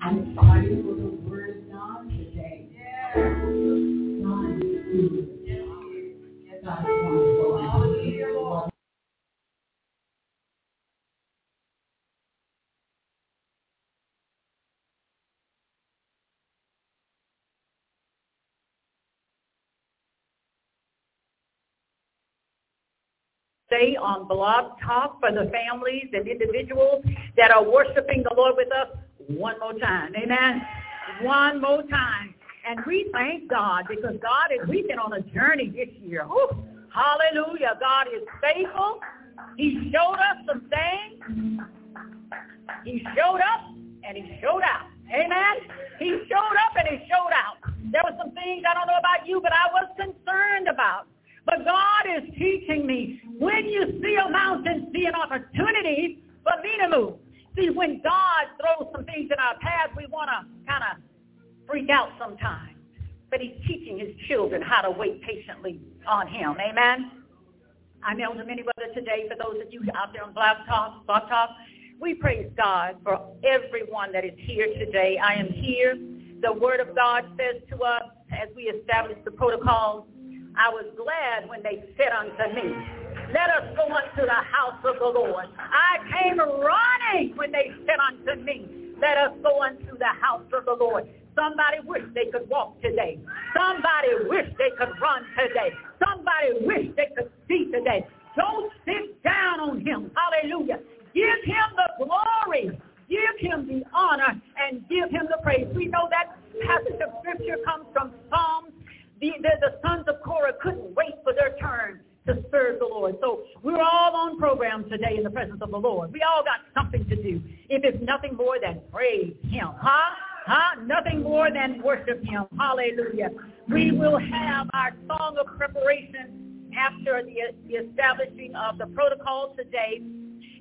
I'm sorry. Stay on Blog Talk for the families and individuals that are worshiping the Lord with us one more time. Amen. One more time. And we thank God because God is, we've been on a journey this year. Hallelujah. God is faithful. He showed us some things. He showed up and he showed out. Amen. He showed up and he showed out. There were some things I don't know about you, but I was concerned about. But God is teaching me when you see a mountain, see an opportunity for me to move. See, when God throws some things in our path, we want to kind of freak out sometimes. But he's teaching his children how to wait patiently on him. Amen? I'm Elder Manyweather today. For those of you out there on Blog Talk, we praise God for everyone that is here today. I am here. The Word of God says to us as we establish the protocols I was glad when they said unto me, let us go unto the house of the Lord. I came running when they said unto me, let us go unto the house of the Lord. Somebody wish they could walk today. Somebody wish they could run today. Somebody wish they could see today. Don't sit down on him. Hallelujah. Give him the glory. Give him the honor and give him the praise. We know that passage of scripture comes from Psalms the, the, the sons of Korah couldn't wait for their turn to serve the Lord. So we're all on program today in the presence of the Lord. We all got something to do. If it's nothing more than praise him. Huh? Huh? Nothing more than worship him. Hallelujah. We will have our song of preparation after the, the establishing of the protocol today.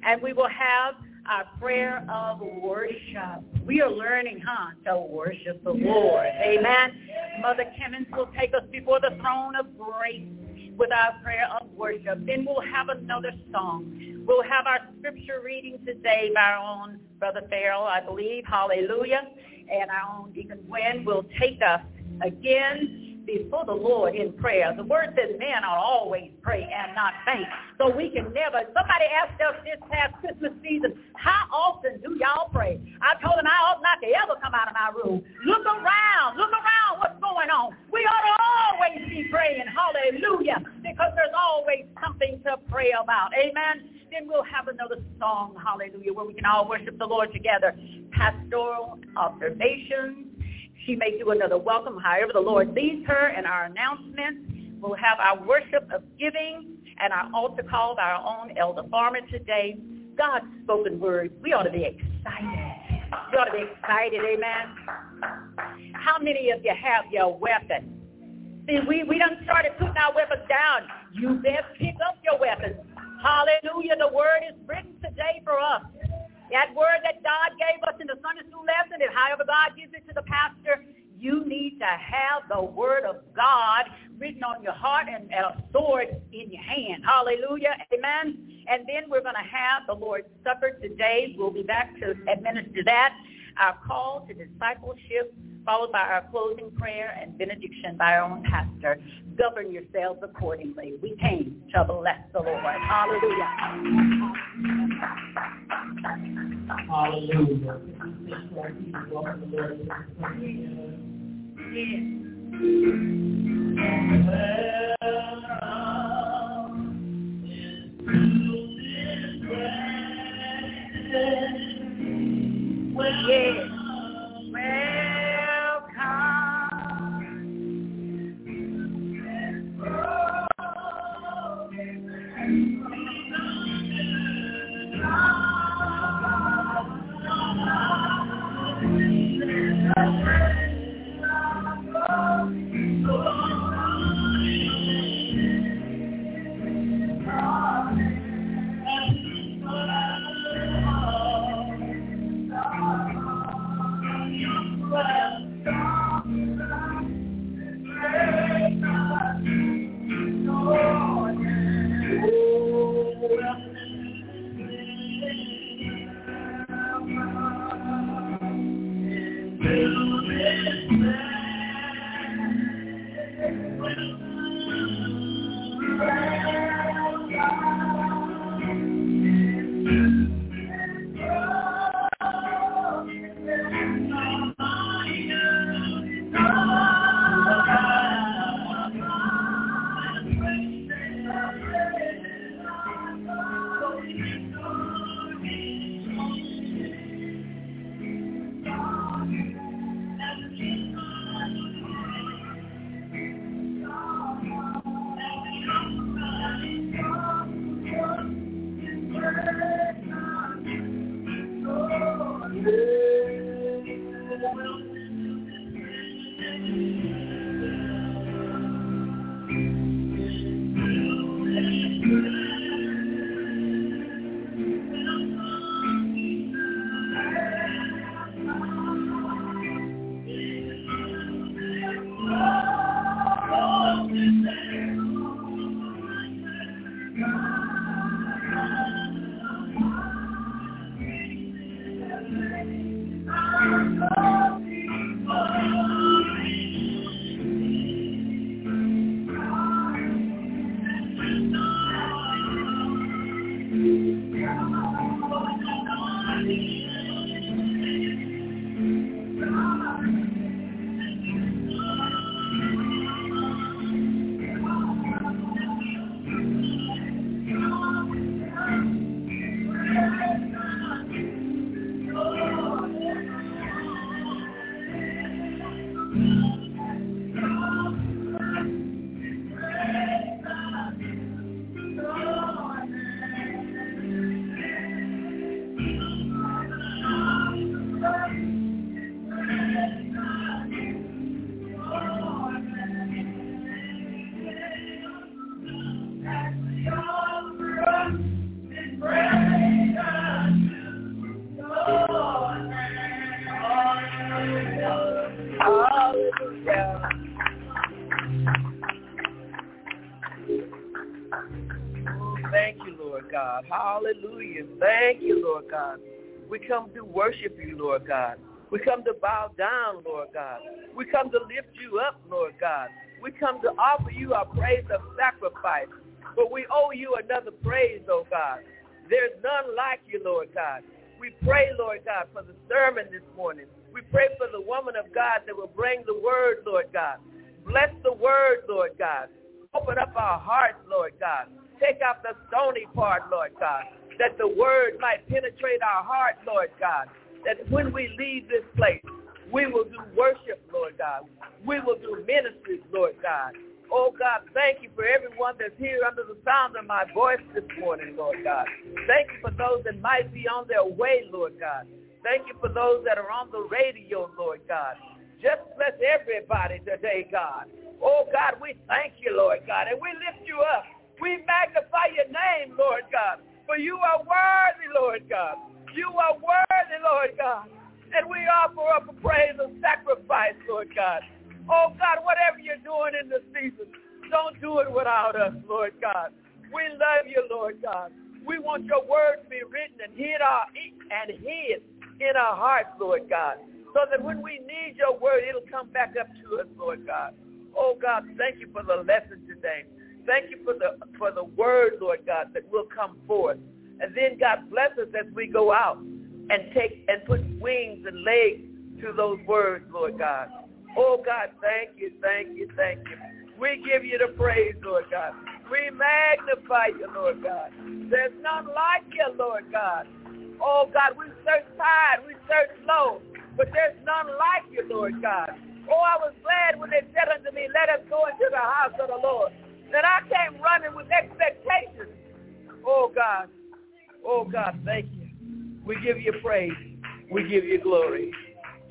And we will have our prayer of worship. We are learning, huh, to worship the Lord. Amen. Mother Kimmons will take us before the throne of grace with our prayer of worship. Then we'll have another song. We'll have our scripture reading today by our own Brother Farrell, I believe. Hallelujah. And our own Deacon Gwen will take us again before the Lord in prayer. The word says men are always pray and not faint. So we can never, somebody asked us this past Christmas season, how often do y'all pray? I told them I ought not to ever come out of my room. Look around, look around what's going on. We ought to always be praying, hallelujah, because there's always something to pray about. Amen. Then we'll have another song, hallelujah, where we can all worship the Lord together. Pastoral observations she may do another welcome, however the Lord leads her, and our announcements. We'll have our worship of giving and our altar call by our own Elder Farmer today. God's spoken word. We ought to be excited. We ought to be excited, amen. How many of you have your weapon? See, we, we done started putting our weapons down. You best pick up your weapons. Hallelujah. The word is written today for us. That word that God gave us in the Sunday school lesson, and however God gives it to the pastor, you need to have the word of God written on your heart and, and a sword in your hand. Hallelujah. Amen. And then we're going to have the Lord's Supper today. We'll be back to administer that. Our call to discipleship followed by our closing prayer and benediction by our own pastor. Govern yourselves accordingly. We came to bless the Lord. Hallelujah. Hallelujah. Yes. Welcome. Thank to worship you, Lord God. We come to bow down, Lord God. We come to lift you up, Lord God. We come to offer you our praise of sacrifice. But we owe you another praise, oh God. There's none like you, Lord God. We pray, Lord God, for the sermon this morning. We pray for the woman of God that will bring the word, Lord God. Bless the word, Lord God. Open up our hearts, Lord God. Take out the stony part, Lord God, that the word might penetrate our heart, Lord God. That when we leave this place, we will do worship, Lord God. We will do ministry, Lord God. Oh God, thank you for everyone that's here under the sound of my voice this morning, Lord God. Thank you for those that might be on their way, Lord God. Thank you for those that are on the radio, Lord God. Just bless everybody today, God. Oh God, we thank you, Lord God, and we lift you up. We magnify your name, Lord God, for you are worthy, Lord God. You are worthy, Lord God. And we offer up a praise of sacrifice, Lord God. Oh God, whatever you're doing in this season, don't do it without us, Lord God. We love you, Lord God. We want your word to be written and hid our and hid in our hearts, Lord God, so that when we need your word, it'll come back up to us, Lord God. Oh God, thank you for the lesson today. Thank you for the for the word, Lord God, that will come forth. And then God bless us as we go out and take and put wings and legs to those words, Lord God. Oh God, thank you, thank you, thank you. We give you the praise, Lord God. We magnify you, Lord God. There's none like you, Lord God. Oh God, we search high, we search low, but there's none like you, Lord God. Oh, I was glad when they said unto me, let us go into the house of the Lord. That I came running with expectations. Oh God, oh God, thank you. We give you praise. We give you glory.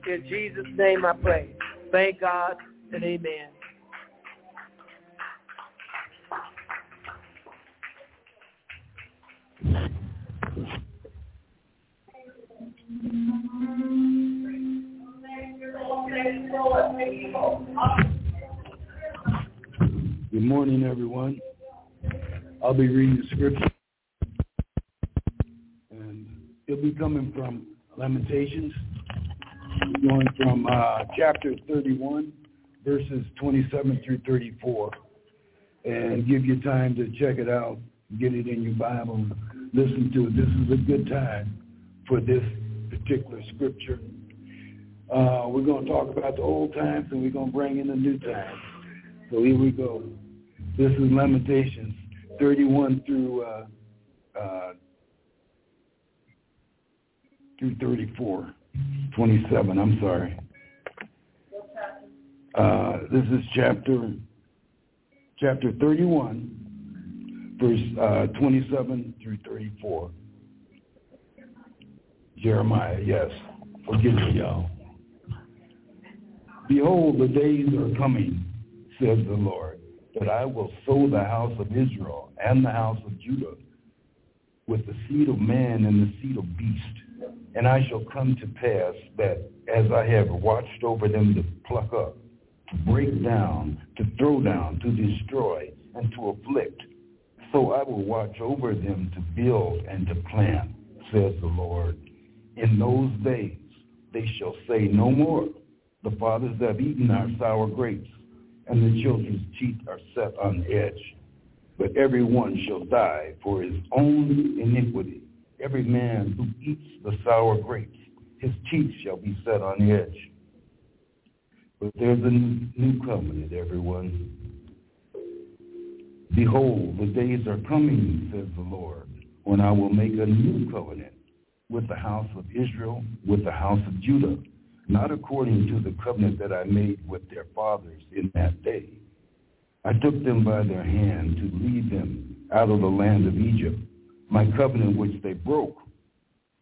In Jesus' name I pray. Thank God and amen. Good morning, everyone. I'll be reading the scripture, and it'll be coming from Lamentations going from uh, chapter 31, verses 27 through 34, and give you time to check it out, get it in your Bible, listen to it. This is a good time for this particular scripture. Uh, we're going to talk about the old times, and we're going to bring in the new times. So here we go. This is Lamentations 31 through uh, uh, through 34. 27, I'm sorry. Uh, this is chapter chapter 31, verse uh, 27 through 34. Jeremiah, yes. Forgive me, y'all. Behold, the days are coming, says the Lord, that I will sow the house of Israel and the house of Judah with the seed of man and the seed of beast and I shall come to pass that as I have watched over them to pluck up, to break down, to throw down, to destroy, and to afflict, so I will watch over them to build and to plant, says the Lord. In those days they shall say no more, the fathers have eaten our sour grapes, and the children's teeth are set on edge. But every one shall die for his own iniquity every man who eats the sour grapes, his teeth shall be set on edge. But there's a new covenant, everyone. Behold, the days are coming, says the Lord, when I will make a new covenant with the house of Israel, with the house of Judah, not according to the covenant that I made with their fathers in that day. I took them by their hand to lead them out of the land of Egypt my covenant which they broke,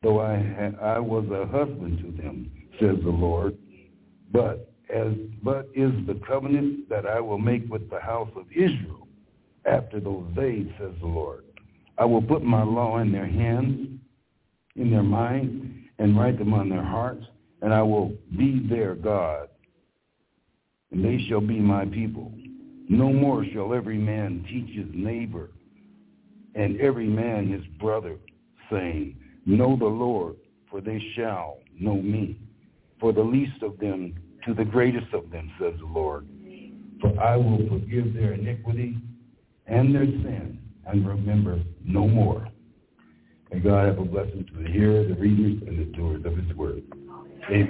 though I, had, I was a husband to them, says the Lord. But as but is the covenant that I will make with the house of Israel after those days, says the Lord. I will put my law in their hands, in their mind, and write them on their hearts, and I will be their God, and they shall be my people. No more shall every man teach his neighbor and every man his brother, saying, Know the Lord, for they shall know me. For the least of them to the greatest of them, says the Lord. For I will forgive their iniquity and their sin, and remember no more. May God have a blessing to the hearer, the readers, and the doers of his word. Amen.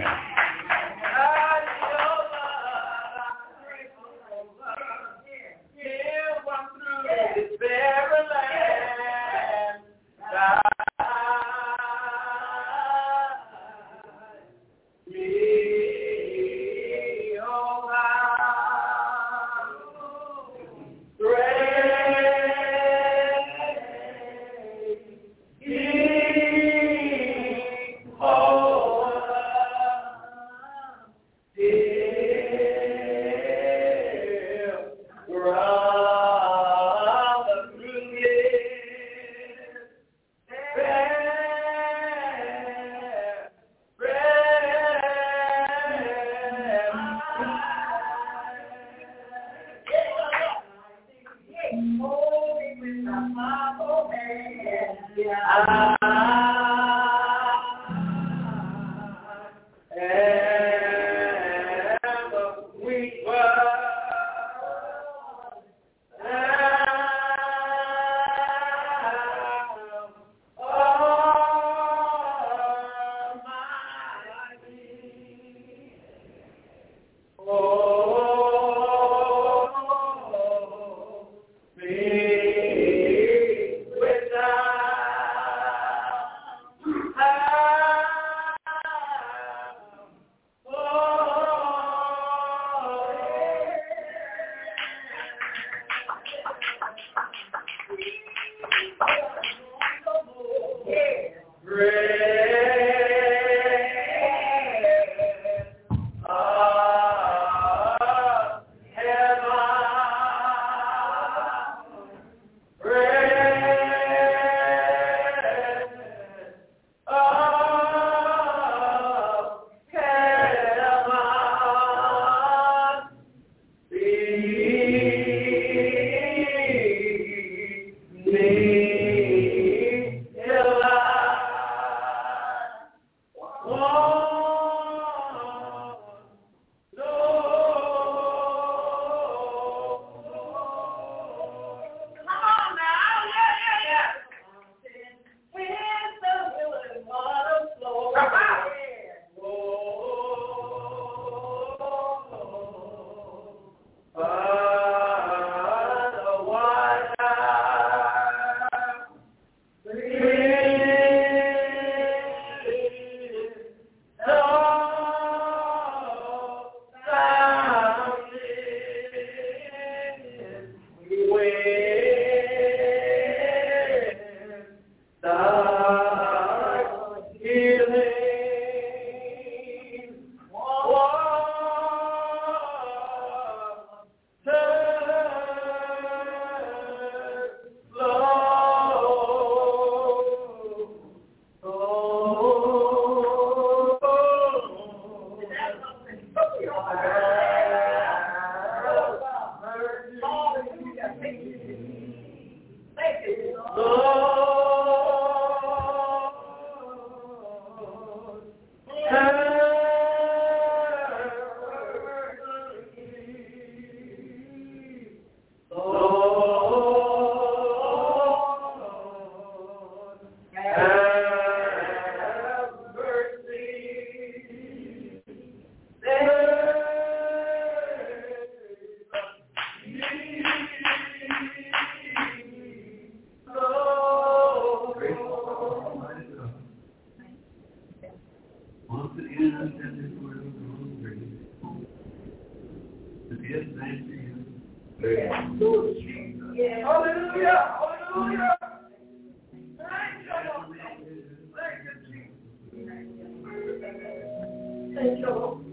那就。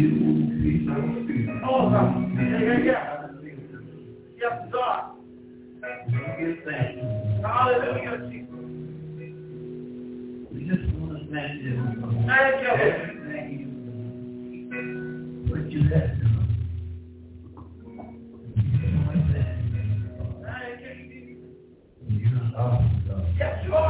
you. Oh, yeah, yeah, yeah. Yes, God. Hallelujah, We just want to thank you. Thank you. Thank you, what you have done. Thank you. You're awesome. Yes, you are.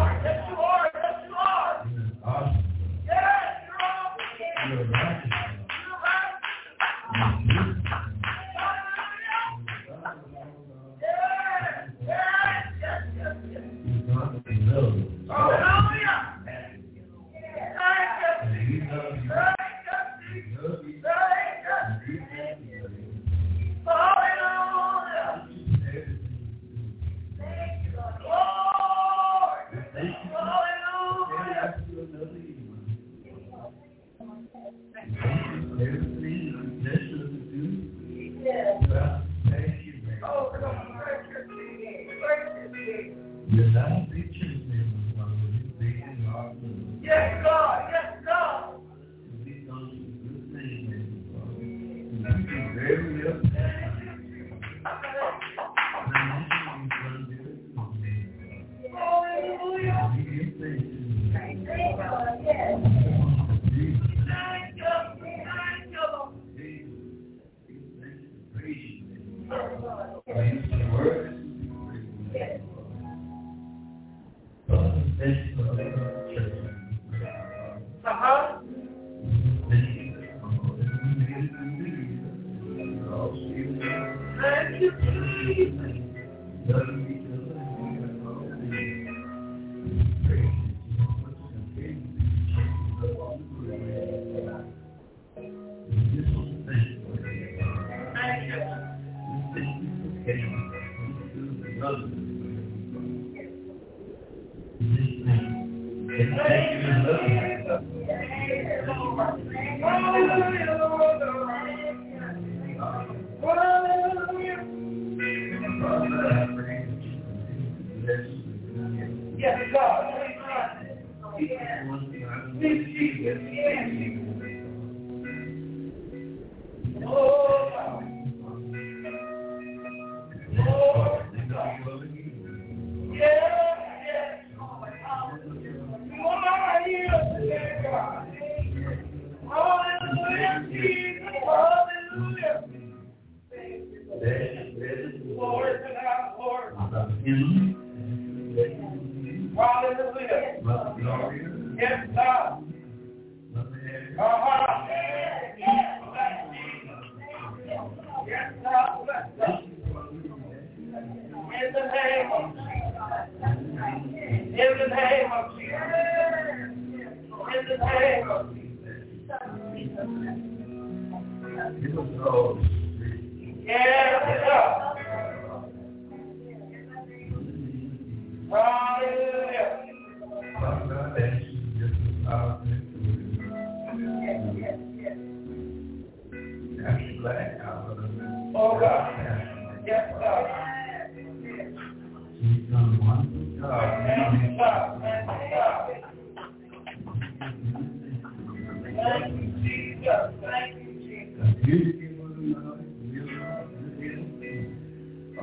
Hallelujah.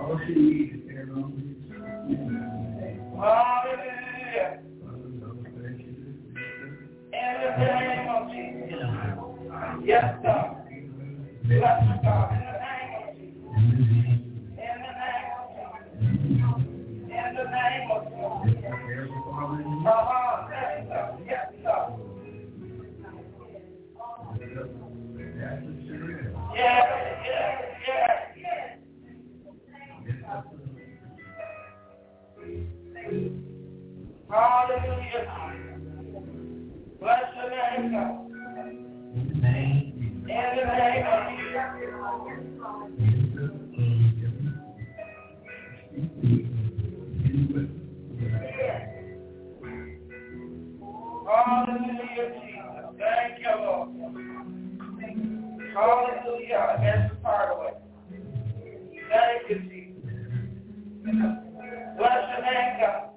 Hallelujah. In the name of Jesus. Yes, sir. You, In the name of Jesus. In the name of Jesus. In the name of Jesus. Uh-huh. Hallelujah. Bless. In the name of Jesus. Hallelujah, Jesus. Thank you, Lord. Hallelujah. That's the part of it. Thank you, Jesus. Bless your name, God.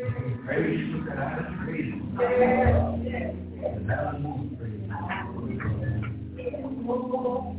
Thank you.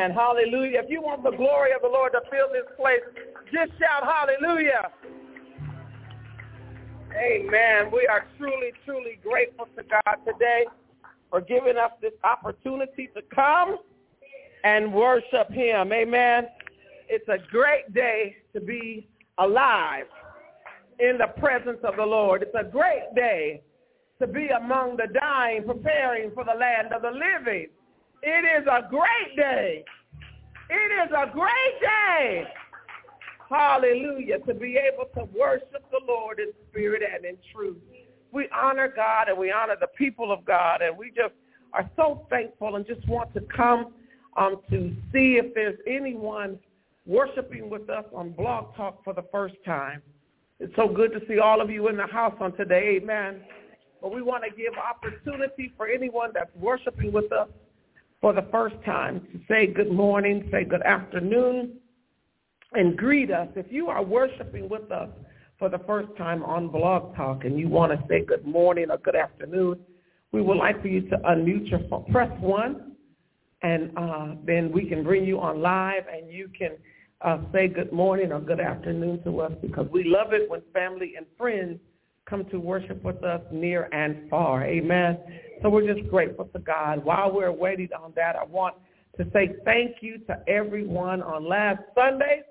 Amen. Hallelujah. If you want the glory of the Lord to fill this place, just shout hallelujah. Amen. We are truly, truly grateful to God today for giving us this opportunity to come and worship him. Amen. It's a great day to be alive in the presence of the Lord. It's a great day to be among the dying, preparing for the land of the living. It is a great day. It is a great day. Hallelujah. To be able to worship the Lord in spirit and in truth. We honor God and we honor the people of God and we just are so thankful and just want to come um, to see if there's anyone worshiping with us on Blog Talk for the first time. It's so good to see all of you in the house on today. Amen. But we want to give opportunity for anyone that's worshiping with us for the first time to say good morning, say good afternoon, and greet us. If you are worshiping with us for the first time on Blog Talk and you want to say good morning or good afternoon, we would like for you to unmute your phone. Press 1, and uh, then we can bring you on live, and you can uh, say good morning or good afternoon to us because we love it when family and friends come to worship with us near and far. Amen. So we're just grateful to God. While we're waiting on that, I want to say thank you to everyone on last Sunday.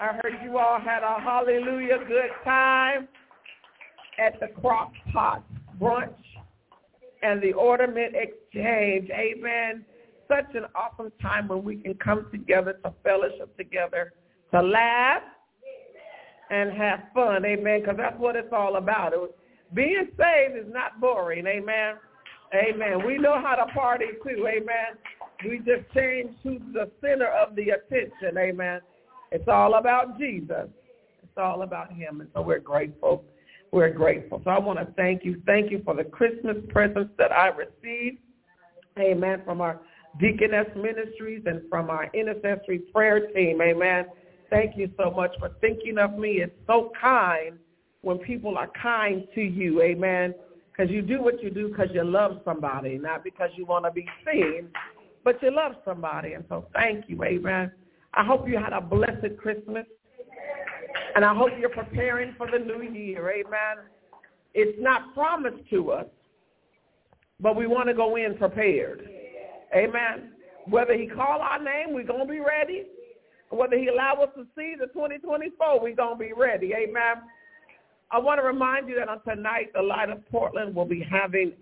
I heard you all had a hallelujah good time at the crock pot brunch and the ornament exchange. Amen. Such an awesome time when we can come together to fellowship together, to laugh and have fun. Amen. Because that's what it's all about. Being saved is not boring. Amen. Amen. We know how to party too. Amen. We just change who's the center of the attention. Amen. It's all about Jesus. It's all about him. And so we're grateful. We're grateful. So I want to thank you. Thank you for the Christmas presents that I received. Amen. From our Deaconess Ministries and from our intercessory prayer team. Amen. Thank you so much for thinking of me. It's so kind when people are kind to you. Amen. Because you do what you do because you love somebody, not because you want to be seen, but you love somebody. And so thank you, amen. I hope you had a blessed Christmas. And I hope you're preparing for the new year, amen. It's not promised to us, but we want to go in prepared. Amen. Whether he call our name, we're going to be ready. Whether he allow us to see the 2024, we're going to be ready. Amen. I want to remind you that on tonight, the Light of Portland will be having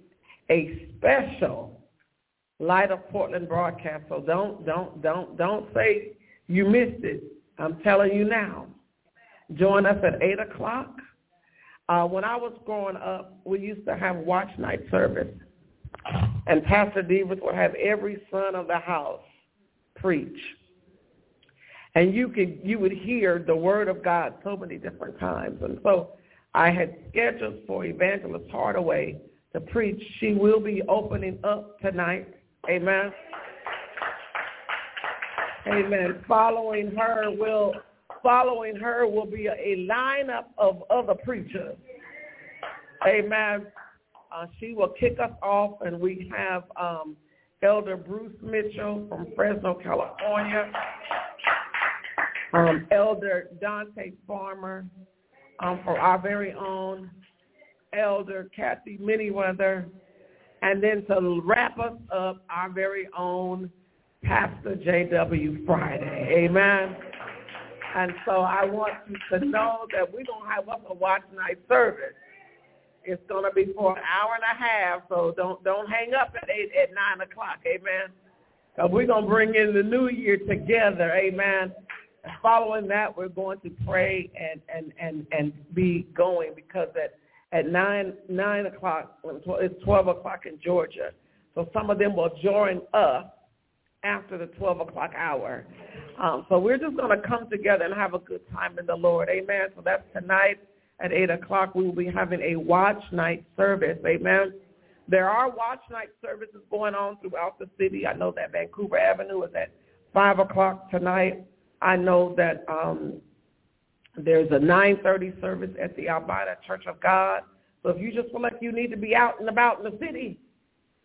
a special Light of Portland broadcast. So don't, don't, don't, don't say you missed it. I'm telling you now. Join us at 8 o'clock. Uh, when I was growing up, we used to have watch night service. And Pastor Davis would have every son of the house preach. And you could you would hear the word of God so many different times. And so I had scheduled for Evangelist Hardaway to preach. She will be opening up tonight. Amen. Amen. Following her will following her will be a, a lineup of other preachers. Amen. Uh, she will kick us off, and we have um, Elder Bruce Mitchell from Fresno, California. Um, Elder Dante Farmer um, for our very own Elder Kathy Miniweather. And then to wrap us up, our very own Pastor J.W. Friday. Amen. And so I want you to know that we're going to have up a watch night service. It's going to be for an hour and a half, so don't don't hang up at eight at nine o'clock, amen. Because we're going to bring in the new year together, amen. Following that, we're going to pray and and and and be going because at at nine nine o'clock, it's twelve o'clock in Georgia, so some of them will join us after the 12 o'clock hour. Um, so we're just going to come together and have a good time in the Lord. Amen. So that's tonight at 8 o'clock. We will be having a watch night service. Amen. There are watch night services going on throughout the city. I know that Vancouver Avenue is at 5 o'clock tonight. I know that um, there's a 9.30 service at the Albina Church of God. So if you just feel like you need to be out and about in the city,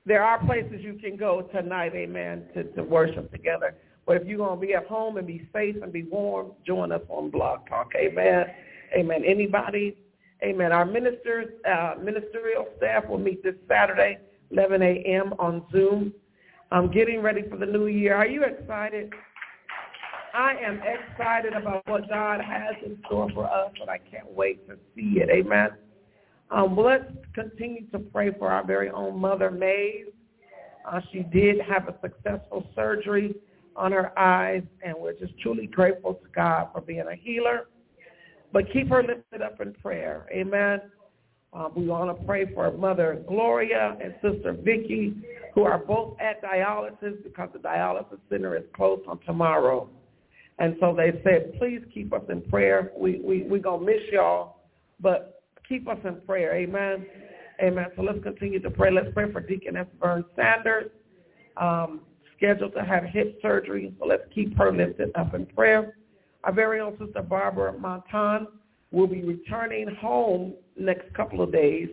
there are places you can go tonight, amen, to, to worship together. But if you're going to be at home and be safe and be warm, join us on Blog Talk, amen. Amen. Anybody? Amen. Our ministers, uh, ministerial staff will meet this Saturday, 11 a.m. on Zoom. I'm getting ready for the new year. Are you excited? I am excited about what God has in store for us, and I can't wait to see it. Amen. Um, well, let's continue to pray for our very own mother, Maeve. Uh, she did have a successful surgery on her eyes, and we're just truly grateful to God for being a healer. But keep her lifted up in prayer. Amen. Uh, we want to pray for Mother Gloria and Sister Vicky, who are both at dialysis because the dialysis center is closed on tomorrow. And so they said, please keep us in prayer. We we we gonna miss y'all, but keep us in prayer. Amen. Amen. So let's continue to pray. Let's pray for Deaconess Vern Sanders, um, scheduled to have hip surgery. So let's keep her lifted up in prayer. Our very own sister Barbara Montan will be returning home next couple of days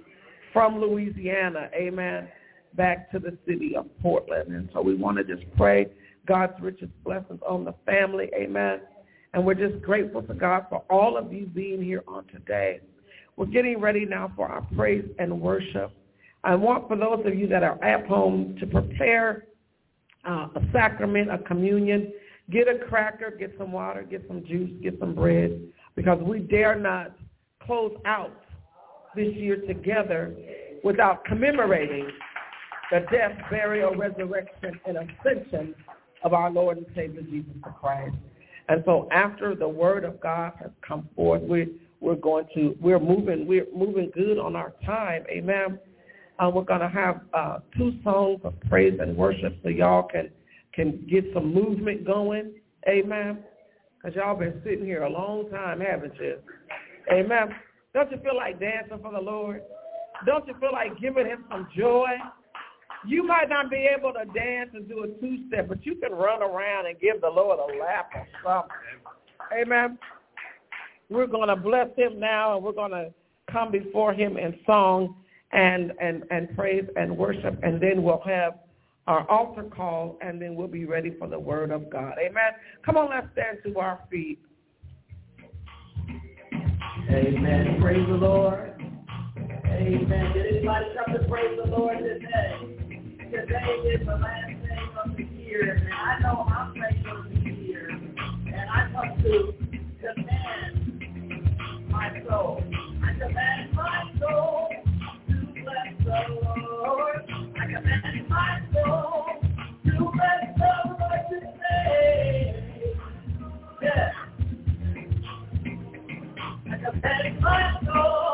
from Louisiana. Amen. Back to the city of Portland. And so we want to just pray God's richest blessings on the family. Amen. And we're just grateful to God for all of you being here on today. We're getting ready now for our praise and worship. I want for those of you that are at home to prepare uh, a sacrament, a communion. Get a cracker, get some water, get some juice, get some bread, because we dare not close out this year together without commemorating the death, burial, resurrection, and ascension of our Lord and Savior Jesus Christ. And so after the word of God has come forth, we we're going to we're moving we're moving good on our time. Amen. Uh, we're going to have uh, two songs of praise and worship so y'all can can get some movement going. Amen. Because y'all been sitting here a long time haven't you? Amen. Don't you feel like dancing for the lord? Don't you feel like giving him some joy you might not be able to dance and do a two-step, but you can run around and give the Lord a lap or something. Amen. We're going to bless him now, and we're going to come before him in song and, and, and praise and worship, and then we'll have our altar call, and then we'll be ready for the word of God. Amen. Come on, let's stand to our feet. Amen. Praise the Lord. Amen. Did anybody come to praise the Lord today? Today is the last day of the year, and I know I'm thankful to be here. And I come to command my soul. I command my soul to bless the Lord. I command my soul to bless the Lord today. I command my soul.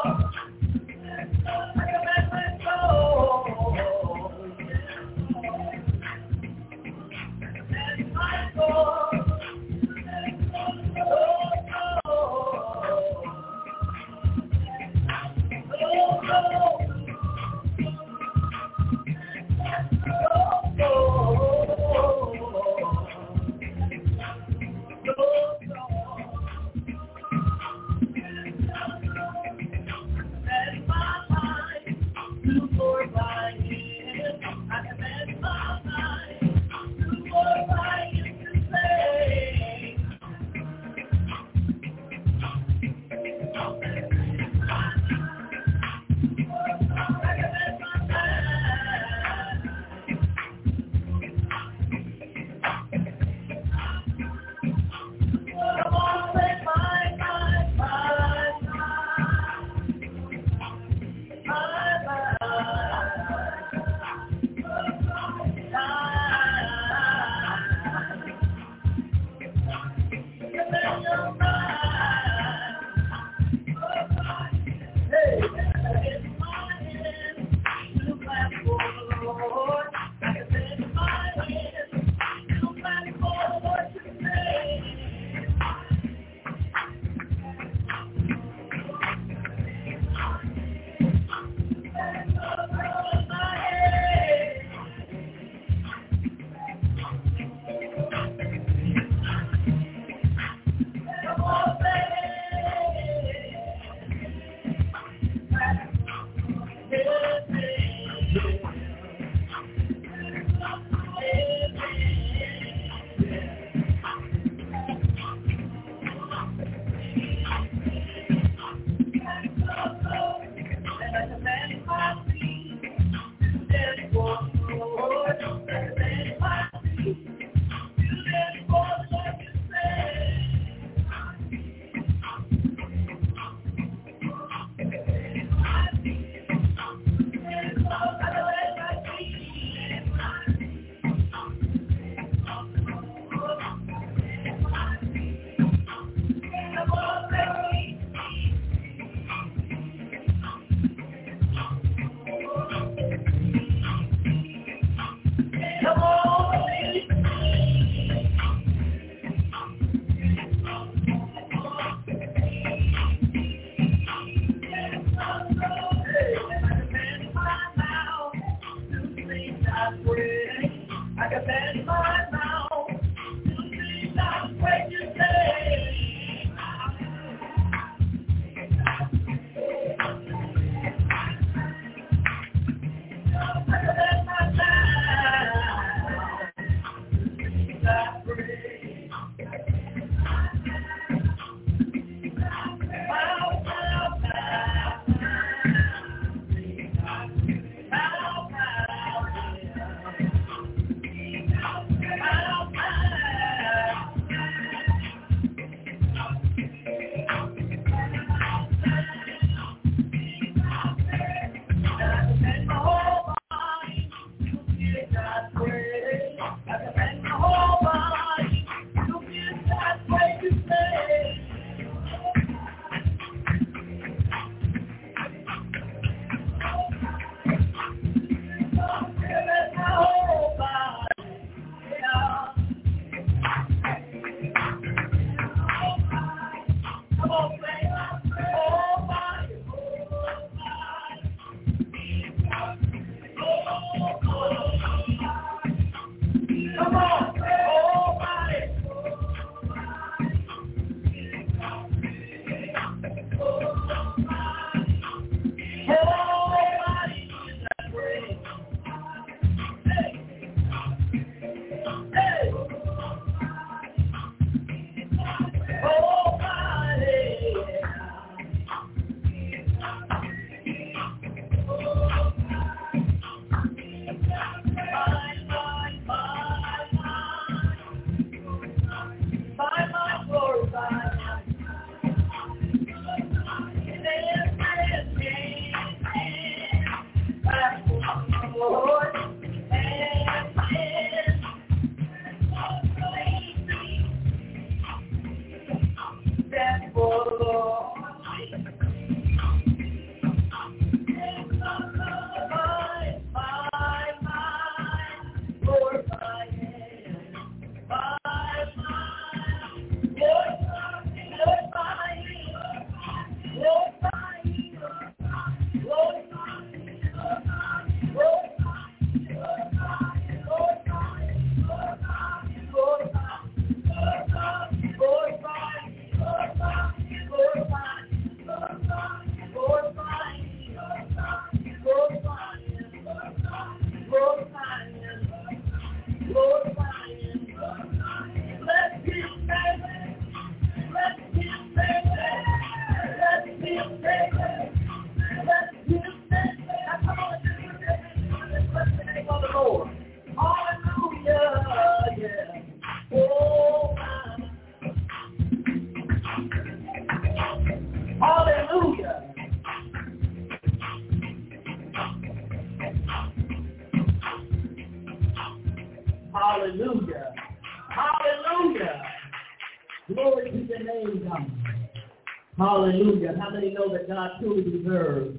truly deserves.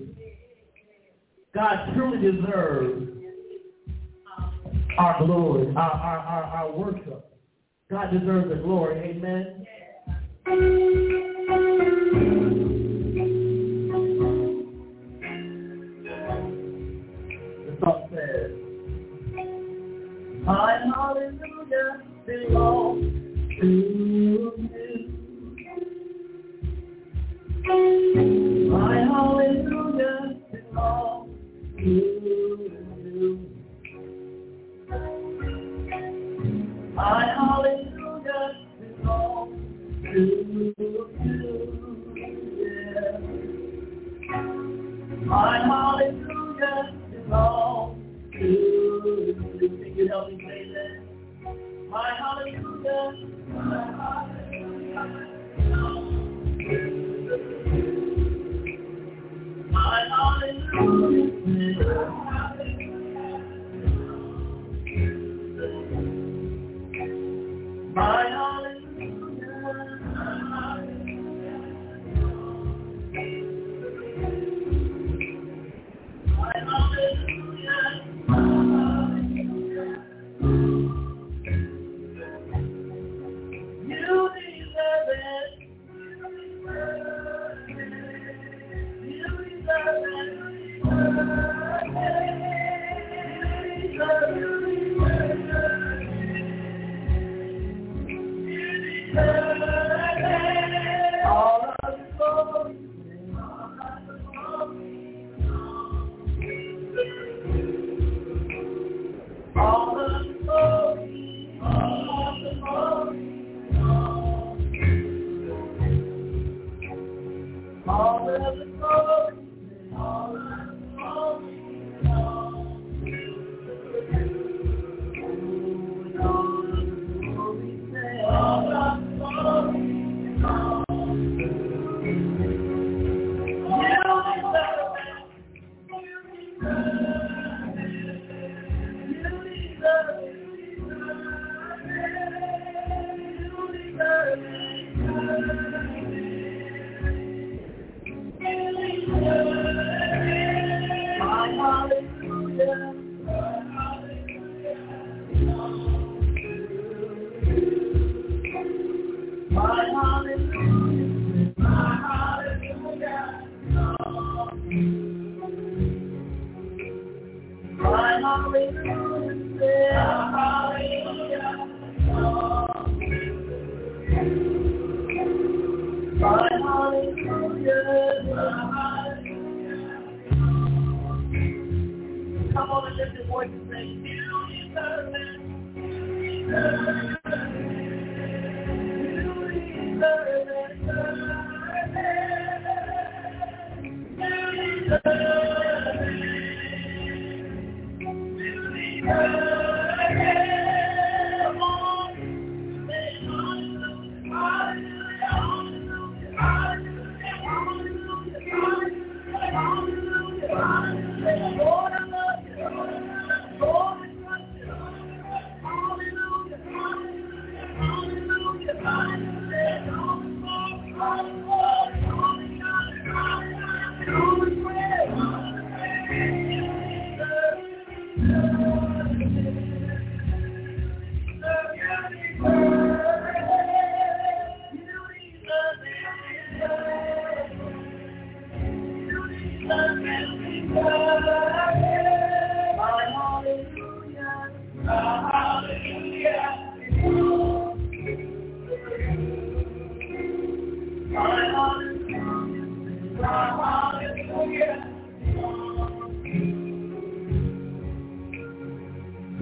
God truly deserves our glory, our, our, our, our worship. God deserves the glory. Amen.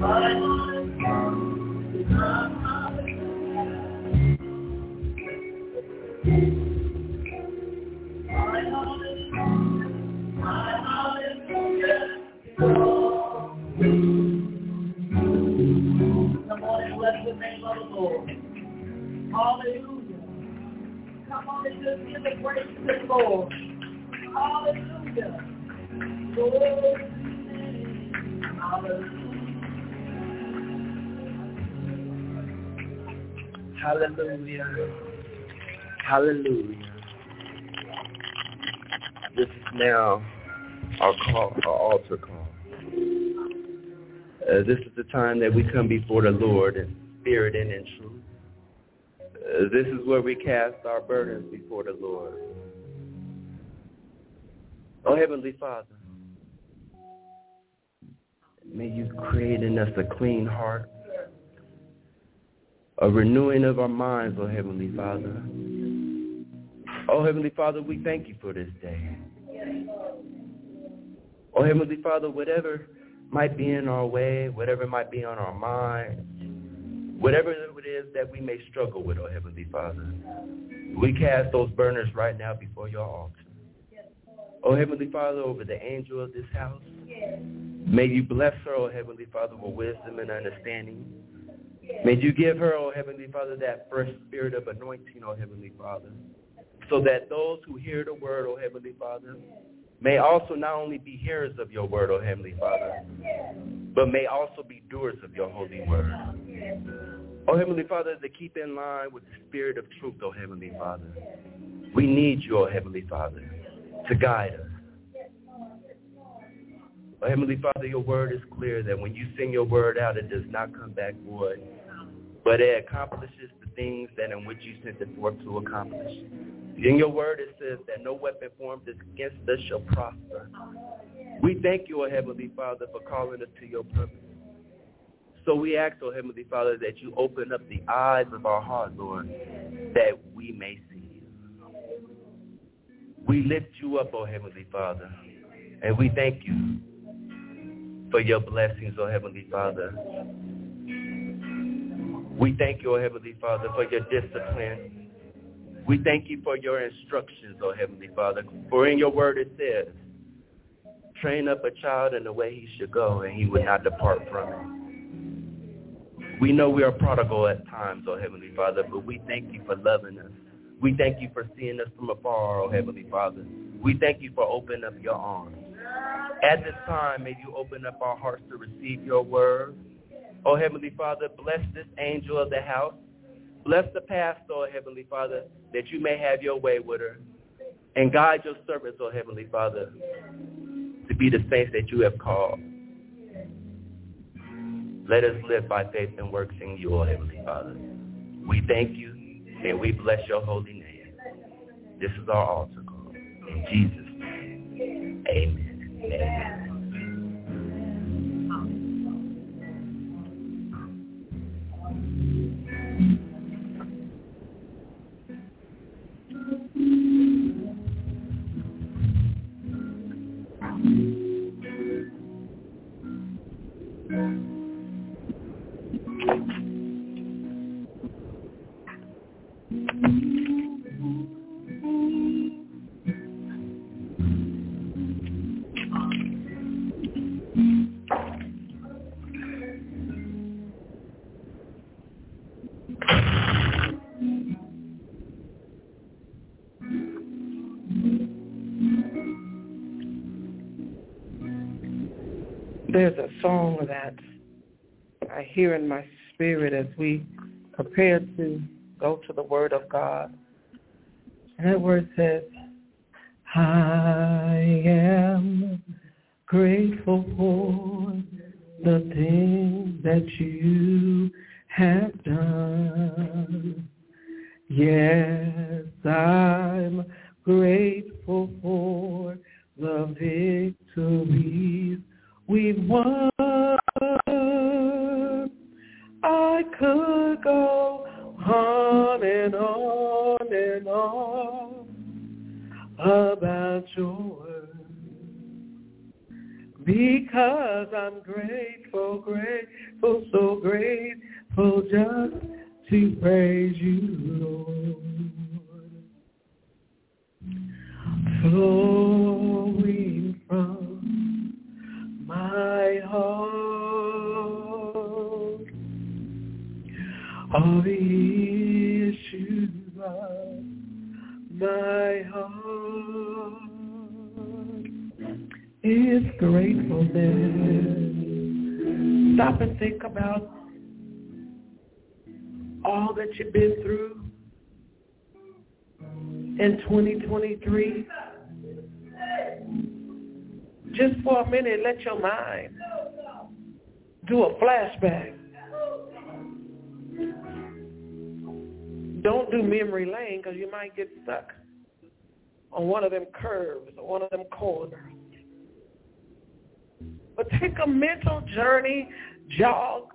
Bye. Hallelujah. Hallelujah. This is now our call, our altar call. Uh, this is the time that we come before the Lord in spirit and in truth. Uh, this is where we cast our burdens before the Lord. Oh, Heavenly Father, may you create in us a clean heart a renewing of our minds, oh Heavenly Father. Oh Heavenly Father, we thank you for this day. Oh Heavenly Father, whatever might be in our way, whatever might be on our minds, whatever it is that we may struggle with, oh Heavenly Father, we cast those burners right now before your altar. Oh Heavenly Father, over the angel of this house, may you bless her, oh Heavenly Father, with wisdom and understanding. May you give her, oh Heavenly Father, that fresh spirit of anointing, oh Heavenly Father, so that those who hear the word, oh Heavenly Father, may also not only be hearers of your word, oh Heavenly Father, but may also be doers of your holy word. Oh Heavenly Father, to keep in line with the spirit of truth, oh Heavenly Father, we need you, oh Heavenly Father, to guide us. Heavenly Father, your word is clear that when you send your word out, it does not come back void, but it accomplishes the things that in which you sent it forth to accomplish. In your word it says that no weapon formed against us shall prosper. We thank you, O Heavenly Father, for calling us to your purpose. So we ask, O Heavenly Father, that you open up the eyes of our heart, Lord, that we may see you. We lift you up, O Heavenly Father, and we thank you for your blessings, O Heavenly Father. We thank you, O Heavenly Father, for your discipline. We thank you for your instructions, O Heavenly Father. For in your word it says, train up a child in the way he should go, and he will not depart from it. We know we are prodigal at times, O Heavenly Father, but we thank you for loving us. We thank you for seeing us from afar, O Heavenly Father. We thank you for opening up your arms. At this time, may you open up our hearts to receive your word. O Heavenly Father, bless this angel of the house. Bless the pastor, O Heavenly Father, that you may have your way with her. And guide your servants, O Heavenly Father, to be the saints that you have called. Let us live by faith and works in you, O Heavenly Father. We thank you and we bless your holy name. This is our altar call. In Jesus' name, amen. Amen. Song that I hear in my spirit as we prepare to go to the Word of God. And that word says, I am grateful for the things that you have done. Yes, I'm grateful for the victories we've won. Could go on and on and on about your word because I'm grateful, grateful, so grateful just to praise you, Lord. Flowing from my heart of my heart is gratefulness. Stop and think about all that you've been through in 2023 Just for a minute, let your mind do a flashback. Don't do memory lane because you might get stuck on one of them curves or one of them corners. But take a mental journey, jog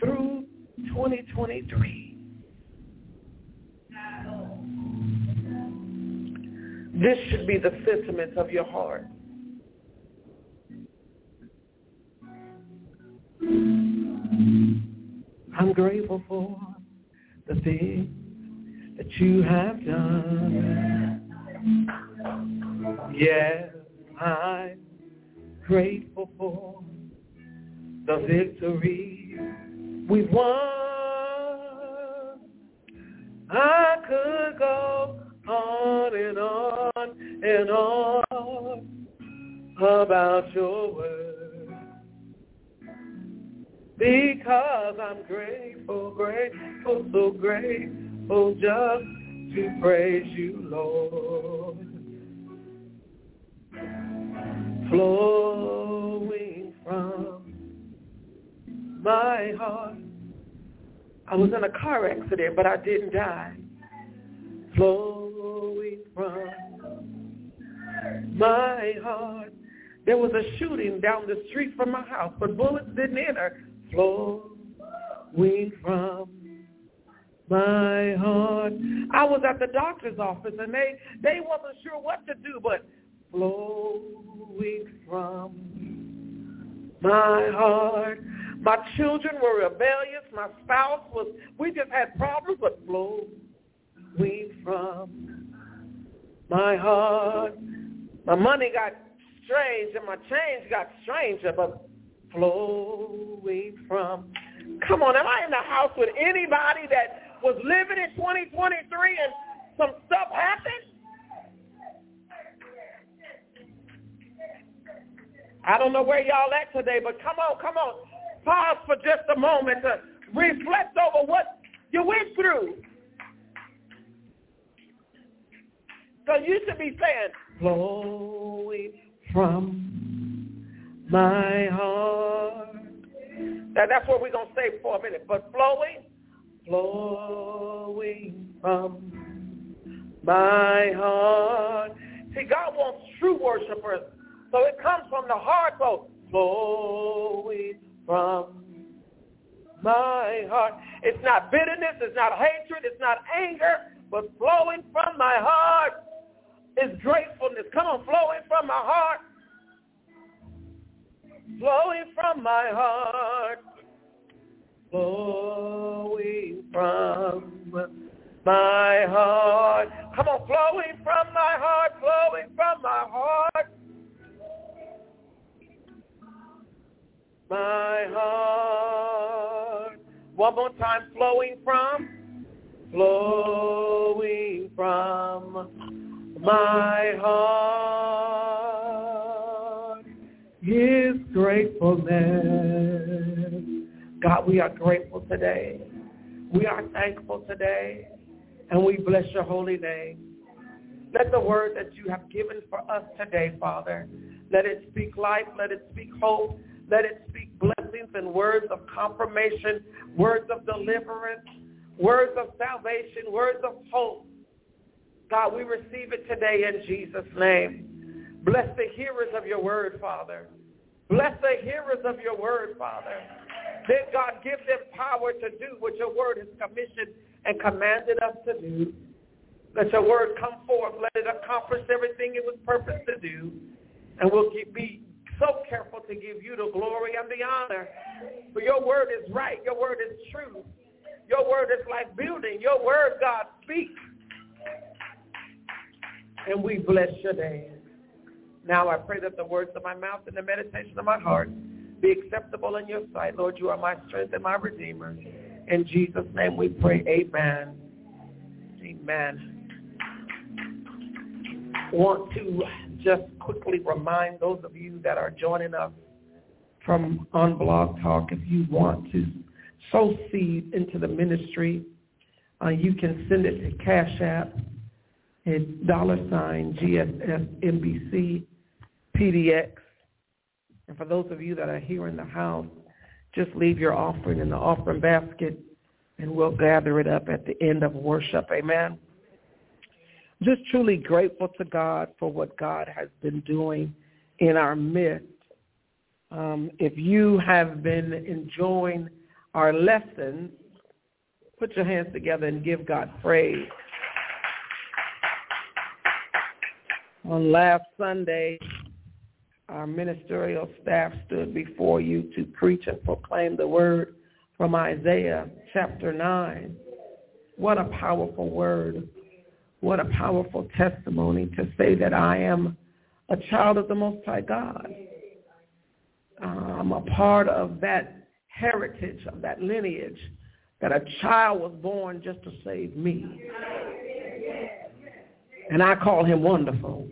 through 2023. This should be the sentiment of your heart. I'm grateful for the things that you have done. Yes, I'm grateful for the victory we've won. I could go on and on and on about your word because I'm grateful, grateful, so grateful just to praise you, Lord. Flowing from my heart. I was in a car accident, but I didn't die. Flowing from my heart. There was a shooting down the street from my house, but bullets didn't enter. Flowing from my heart. I was at the doctor's office and they they wasn't sure what to do, but flowing from my heart. My children were rebellious. My spouse was, we just had problems, but flowing from my heart. My money got strange and my change got stranger, but flowing from. Come on, am I in the house with anybody that was living in 2023 and some stuff happened? I don't know where y'all at today, but come on, come on. Pause for just a moment to reflect over what you went through. So you should be saying, flowing from my heart. Now that's what we're going to say for a minute. But flowing, flowing from my heart. See, God wants true worshipers so it comes from the heart, so flowing from my heart. It's not bitterness, it's not hatred, it's not anger, but flowing from my heart is gratefulness. Come on, flowing from my heart. Flowing from my heart. Flowing from my heart. Come on, flowing from my heart, flowing from my heart. my heart. One more time, flowing from, flowing from my heart His gratefulness. God, we are grateful today. We are thankful today, and we bless your holy name. Let the word that you have given for us today, Father, let it speak life, let it speak hope, let it speak blessings and words of confirmation, words of deliverance, words of salvation, words of hope. God, we receive it today in Jesus' name. Bless the hearers of your word, Father. Bless the hearers of your word, Father. Then God give them power to do what your word has commissioned and commanded us to do. Let your word come forth. Let it accomplish everything it was purposed to do. And we'll keep, be so careful to give you the glory and the honor. For your word is right. Your word is true. Your word is like building. Your word, God, speaks. And we bless your name. Now I pray that the words of my mouth and the meditation of my heart be acceptable in your sight. Lord, you are my strength and my redeemer. In Jesus' name we pray. Amen. Amen. Want to just quickly remind those of you that are joining us from on Blog Talk, if you want to sow seed into the ministry, uh, you can send it to Cash App at dollar sign GSSMBC PDX And for those of you that are here in the house, just leave your offering in the offering basket and we'll gather it up at the end of worship. Amen. Just truly grateful to God for what God has been doing in our midst. Um, if you have been enjoying our lessons, put your hands together and give God praise. On last Sunday, our ministerial staff stood before you to preach and proclaim the word from Isaiah chapter 9. What a powerful word. What a powerful testimony to say that I am a child of the Most High God. I'm a part of that heritage, of that lineage, that a child was born just to save me. And I call him wonderful,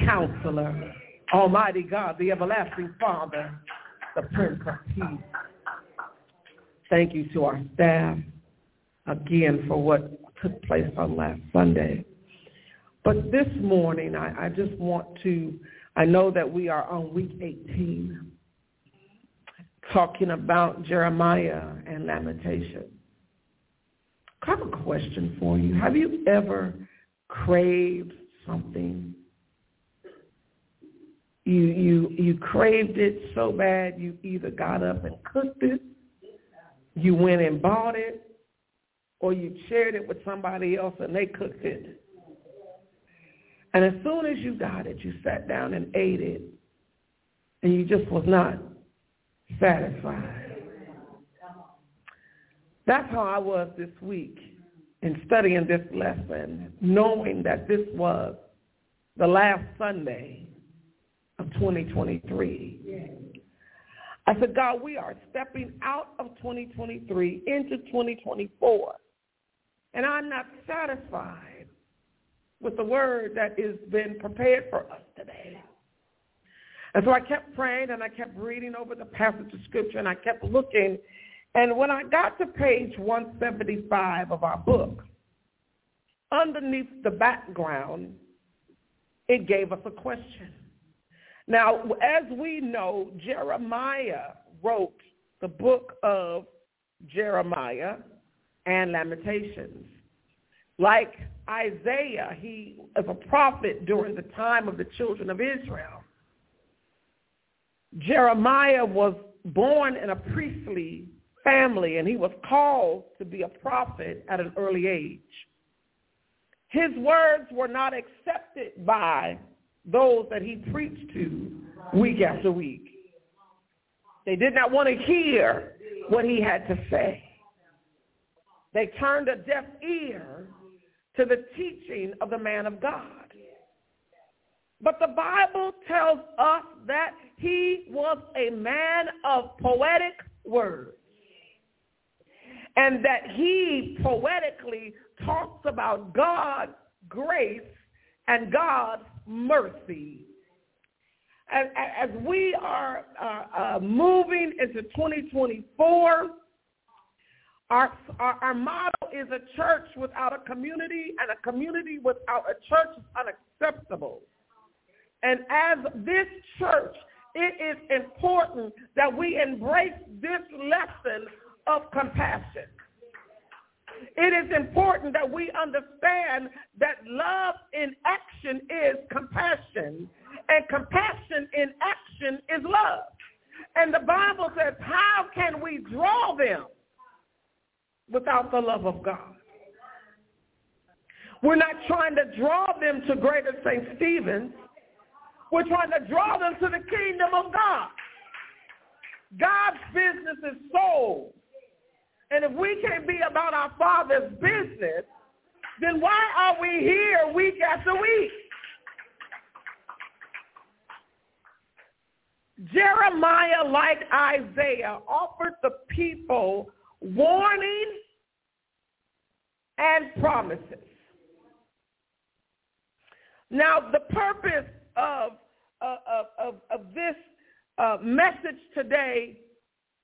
counselor, almighty God, the everlasting Father, the Prince of Peace. Thank you to our staff again for what took place on last Sunday. But this morning, I, I just want to, I know that we are on week 18, talking about Jeremiah and lamentation. I have a question for you. Have you ever craved something? You, you, you craved it so bad you either got up and cooked it, you went and bought it, or you shared it with somebody else and they cooked it. And as soon as you got it, you sat down and ate it, and you just was not satisfied. That's how I was this week in studying this lesson, knowing that this was the last Sunday of 2023. I said, God, we are stepping out of 2023 into 2024. And I'm not satisfied with the word that has been prepared for us today. And so I kept praying and I kept reading over the passage of scripture and I kept looking. And when I got to page 175 of our book, underneath the background, it gave us a question. Now, as we know, Jeremiah wrote the book of Jeremiah and Lamentations. Like Isaiah, he was a prophet during the time of the children of Israel. Jeremiah was born in a priestly family and he was called to be a prophet at an early age. His words were not accepted by those that he preached to week after week. They did not want to hear what he had to say. They turned a deaf ear to the teaching of the man of God. But the Bible tells us that he was a man of poetic words and that he poetically talks about God's grace and God's mercy. As, as we are uh, uh, moving into 2024, our, our, our motto is a church without a community, and a community without a church is unacceptable. And as this church, it is important that we embrace this lesson of compassion. It is important that we understand that love in action is compassion, and compassion in action is love. And the Bible says, how can we draw them without the love of God? We're not trying to draw them to Greater St. Stephen's. We're trying to draw them to the kingdom of God. God's business is souls. And if we can't be about our Father's business, then why are we here week after week? Jeremiah, like Isaiah, offered the people warning and promises. Now, the purpose of, uh, of, of, of this uh, message today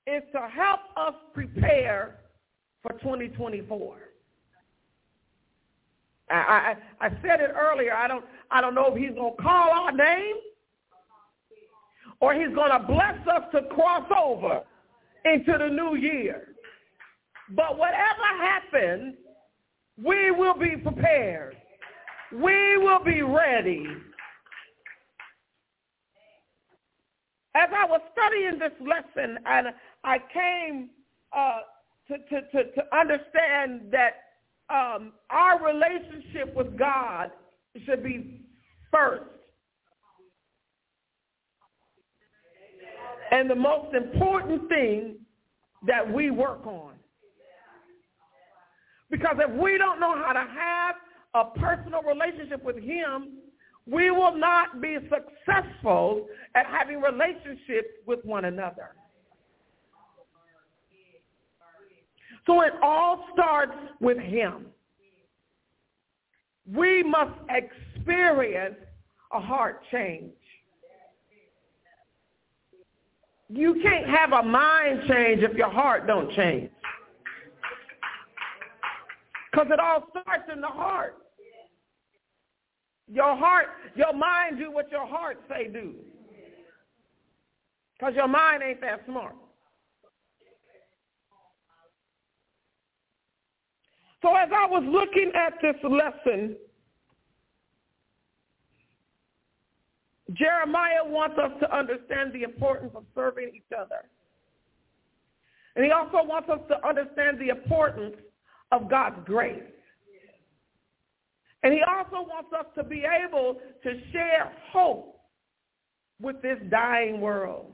is to help us prepare for 2024. I, I, I said it earlier. I don't, I don't know if he's going to call our name or he's going to bless us to cross over into the new year. But whatever happens, we will be prepared. We will be ready. As I was studying this lesson, and I came uh, to, to, to, to understand that um, our relationship with God should be first. And the most important thing that we work on. Because if we don't know how to have a personal relationship with him, we will not be successful at having relationships with one another. So it all starts with him. We must experience a heart change. You can't have a mind change if your heart don't change. Because it all starts in the heart. Your heart, your mind do what your heart say do. Because your mind ain't that smart. So as I was looking at this lesson, Jeremiah wants us to understand the importance of serving each other. And he also wants us to understand the importance of God's grace. And he also wants us to be able to share hope with this dying world.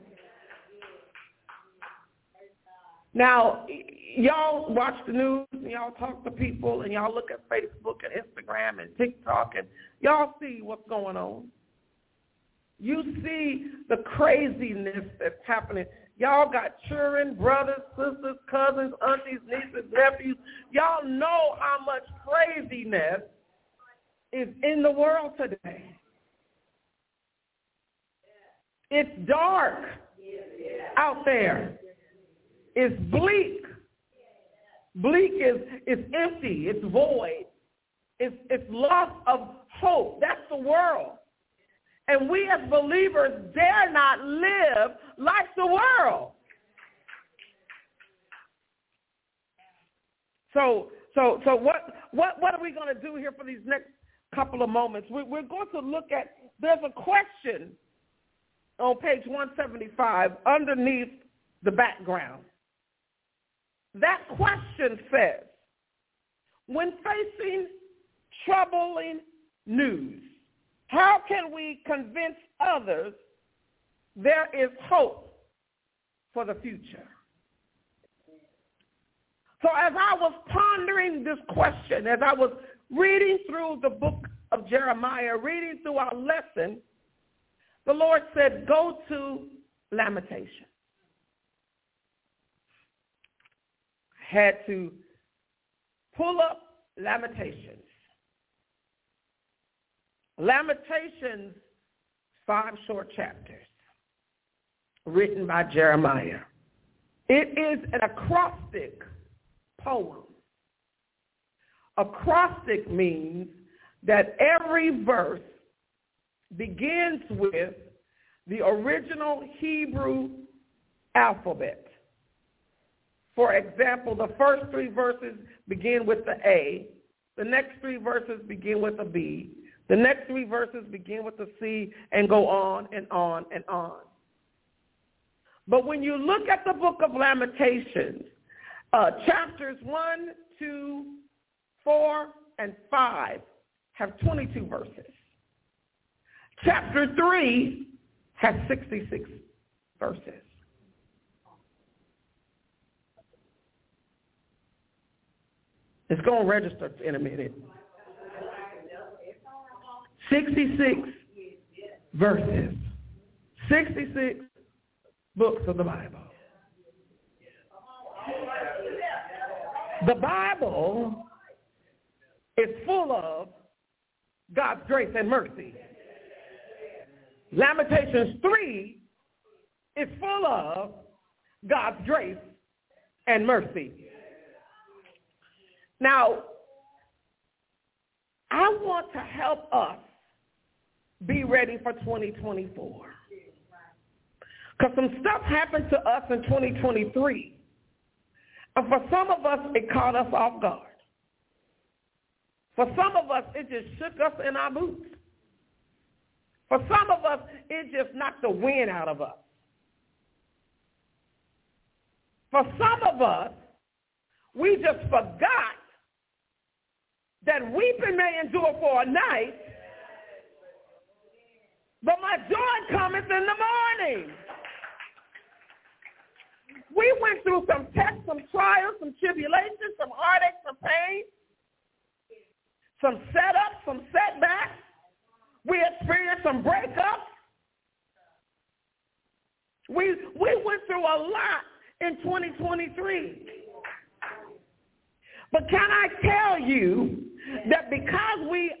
Now, y'all watch the news and y'all talk to people and y'all look at Facebook and Instagram and TikTok and y'all see what's going on. You see the craziness that's happening. Y'all got children, brothers, sisters, cousins, aunties, nieces, nephews. Y'all know how much craziness is in the world today. It's dark out there. It's bleak. Bleak is, is empty. It's void. It's, it's loss of hope. That's the world. And we as believers dare not live like the world. So, so, so what, what, what are we going to do here for these next couple of moments? We, we're going to look at, there's a question on page 175 underneath the background. That question says, when facing troubling news, how can we convince others there is hope for the future? So as I was pondering this question, as I was reading through the book of Jeremiah, reading through our lesson, the Lord said, go to Lamentation. Had to pull up Lamentations. Lamentations, five short chapters written by Jeremiah. It is an acrostic poem. Acrostic means that every verse begins with the original Hebrew alphabet. For example, the first three verses begin with the A. The next three verses begin with a B. The next three verses begin with a C and go on and on and on. But when you look at the book of Lamentations, uh, chapters 1, 2, 4, and 5 have 22 verses. Chapter 3 has 66 verses. It's going to register in a minute. 66 verses. 66 books of the Bible. The Bible is full of God's grace and mercy. Lamentations 3 is full of God's grace and mercy. Now, I want to help us be ready for 2024. Because some stuff happened to us in 2023. And for some of us, it caught us off guard. For some of us, it just shook us in our boots. For some of us, it just knocked the wind out of us. For some of us, we just forgot that weeping may endure for a night, but my joy cometh in the morning. We went through some tests, some trials, some tribulations, some heartache, some pain, some setups, some setbacks. We experienced some breakups. We, we went through a lot in 2023. But can I tell you that because we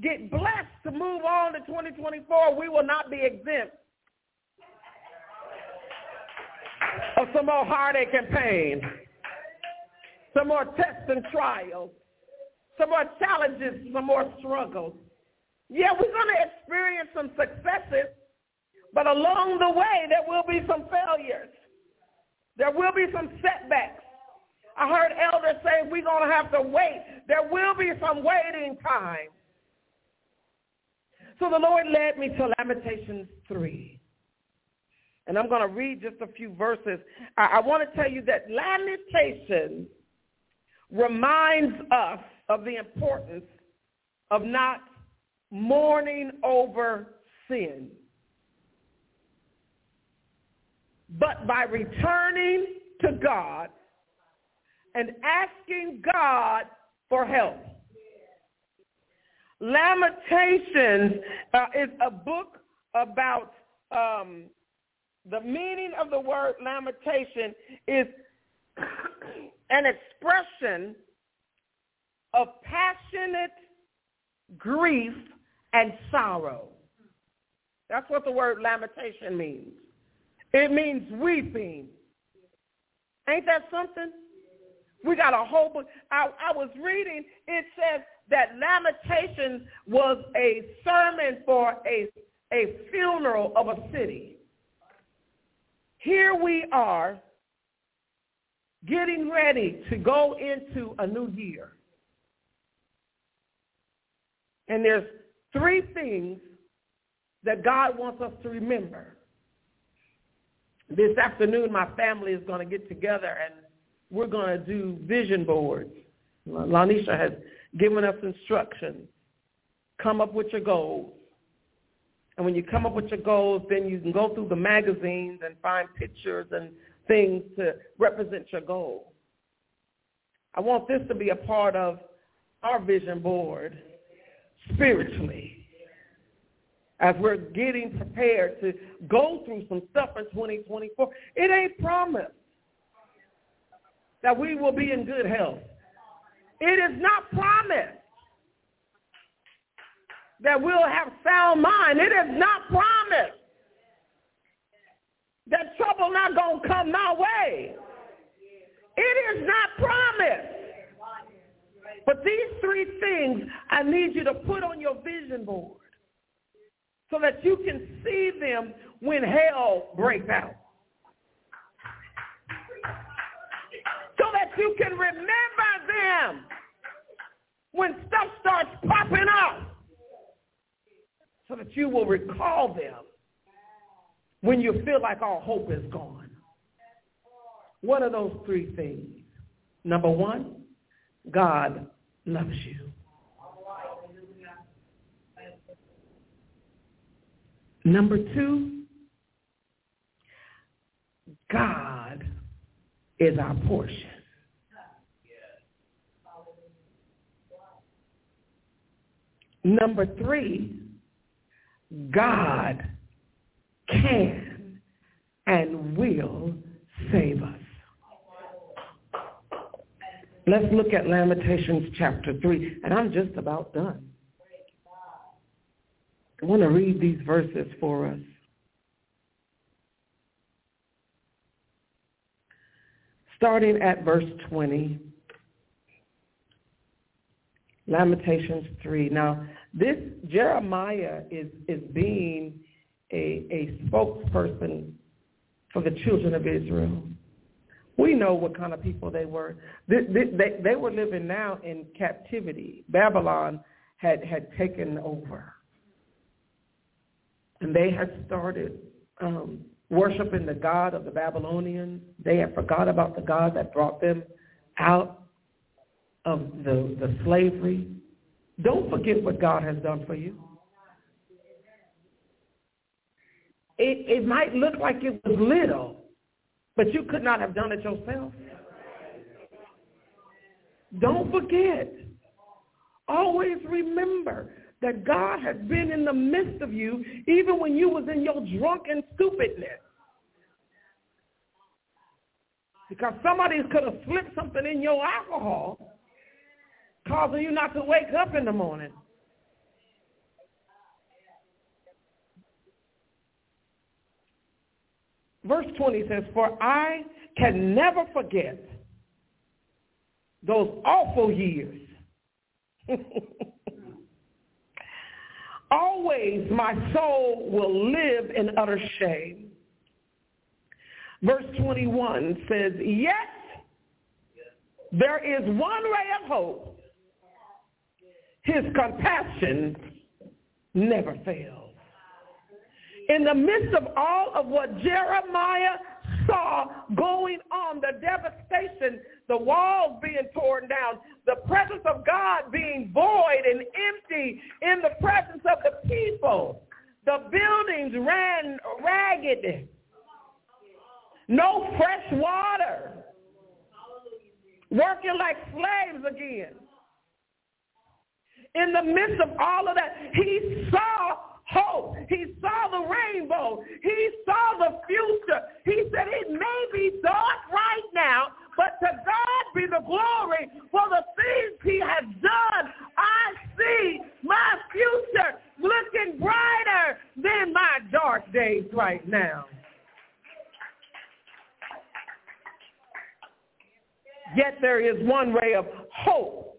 get blessed to move on to 2024, we will not be exempt of some more heartache and pain, some more tests and trials, some more challenges, some more struggles. Yeah, we're going to experience some successes, but along the way there will be some failures. There will be some setbacks. I heard elders say we're going to have to wait. There will be some waiting time. So the Lord led me to Lamentations 3. And I'm going to read just a few verses. I, I want to tell you that Lamentations reminds us of the importance of not mourning over sin. But by returning to God and asking God for help. Lamentations uh, is a book about um, the meaning of the word lamentation is an expression of passionate grief and sorrow. That's what the word lamentation means. It means weeping. Ain't that something? We got a whole book. I, I was reading, it says that lamentation was a sermon for a, a funeral of a city. Here we are getting ready to go into a new year. And there's three things that God wants us to remember. This afternoon, my family is going to get together and we're going to do vision boards. Lanisha has given us instructions. Come up with your goals. And when you come up with your goals, then you can go through the magazines and find pictures and things to represent your goal. I want this to be a part of our vision board spiritually as we're getting prepared to go through some stuff in 2024. It ain't promised that we will be in good health. It is not promised that we'll have sound mind. It is not promised that trouble not going to come my way. It is not promised. But these three things I need you to put on your vision board so that you can see them when hell breaks out. You can remember them when stuff starts popping up. So that you will recall them when you feel like all hope is gone. What are those three things? Number one, God loves you. Number two, God is our portion. Number three, God can and will save us. Let's look at Lamentations chapter 3, and I'm just about done. I want to read these verses for us. Starting at verse 20, Lamentations 3. Now, this Jeremiah is, is being a, a spokesperson for the children of Israel. We know what kind of people they were. They, they, they were living now in captivity. Babylon had, had taken over. And they had started um, worshiping the God of the Babylonians. They had forgot about the God that brought them out of the, the slavery. Don't forget what God has done for you. It, it might look like it was little, but you could not have done it yourself. Don't forget. Always remember that God has been in the midst of you even when you was in your drunken stupidness. Because somebody could have slipped something in your alcohol causing you not to wake up in the morning. Verse 20 says, For I can never forget those awful years. Always my soul will live in utter shame. Verse 21 says, Yet there is one ray of hope. His compassion never fails in the midst of all of what Jeremiah saw going on, the devastation, the walls being torn down, the presence of God being void and empty in the presence of the people. The buildings ran ragged. No fresh water. Working like slaves again. In the midst of all of that, he saw hope. He saw the rainbow. He saw the future. He said it may be dark right now, but to God be the glory for the things he has done. I see my future looking brighter than my dark days right now. Yet there is one ray of hope.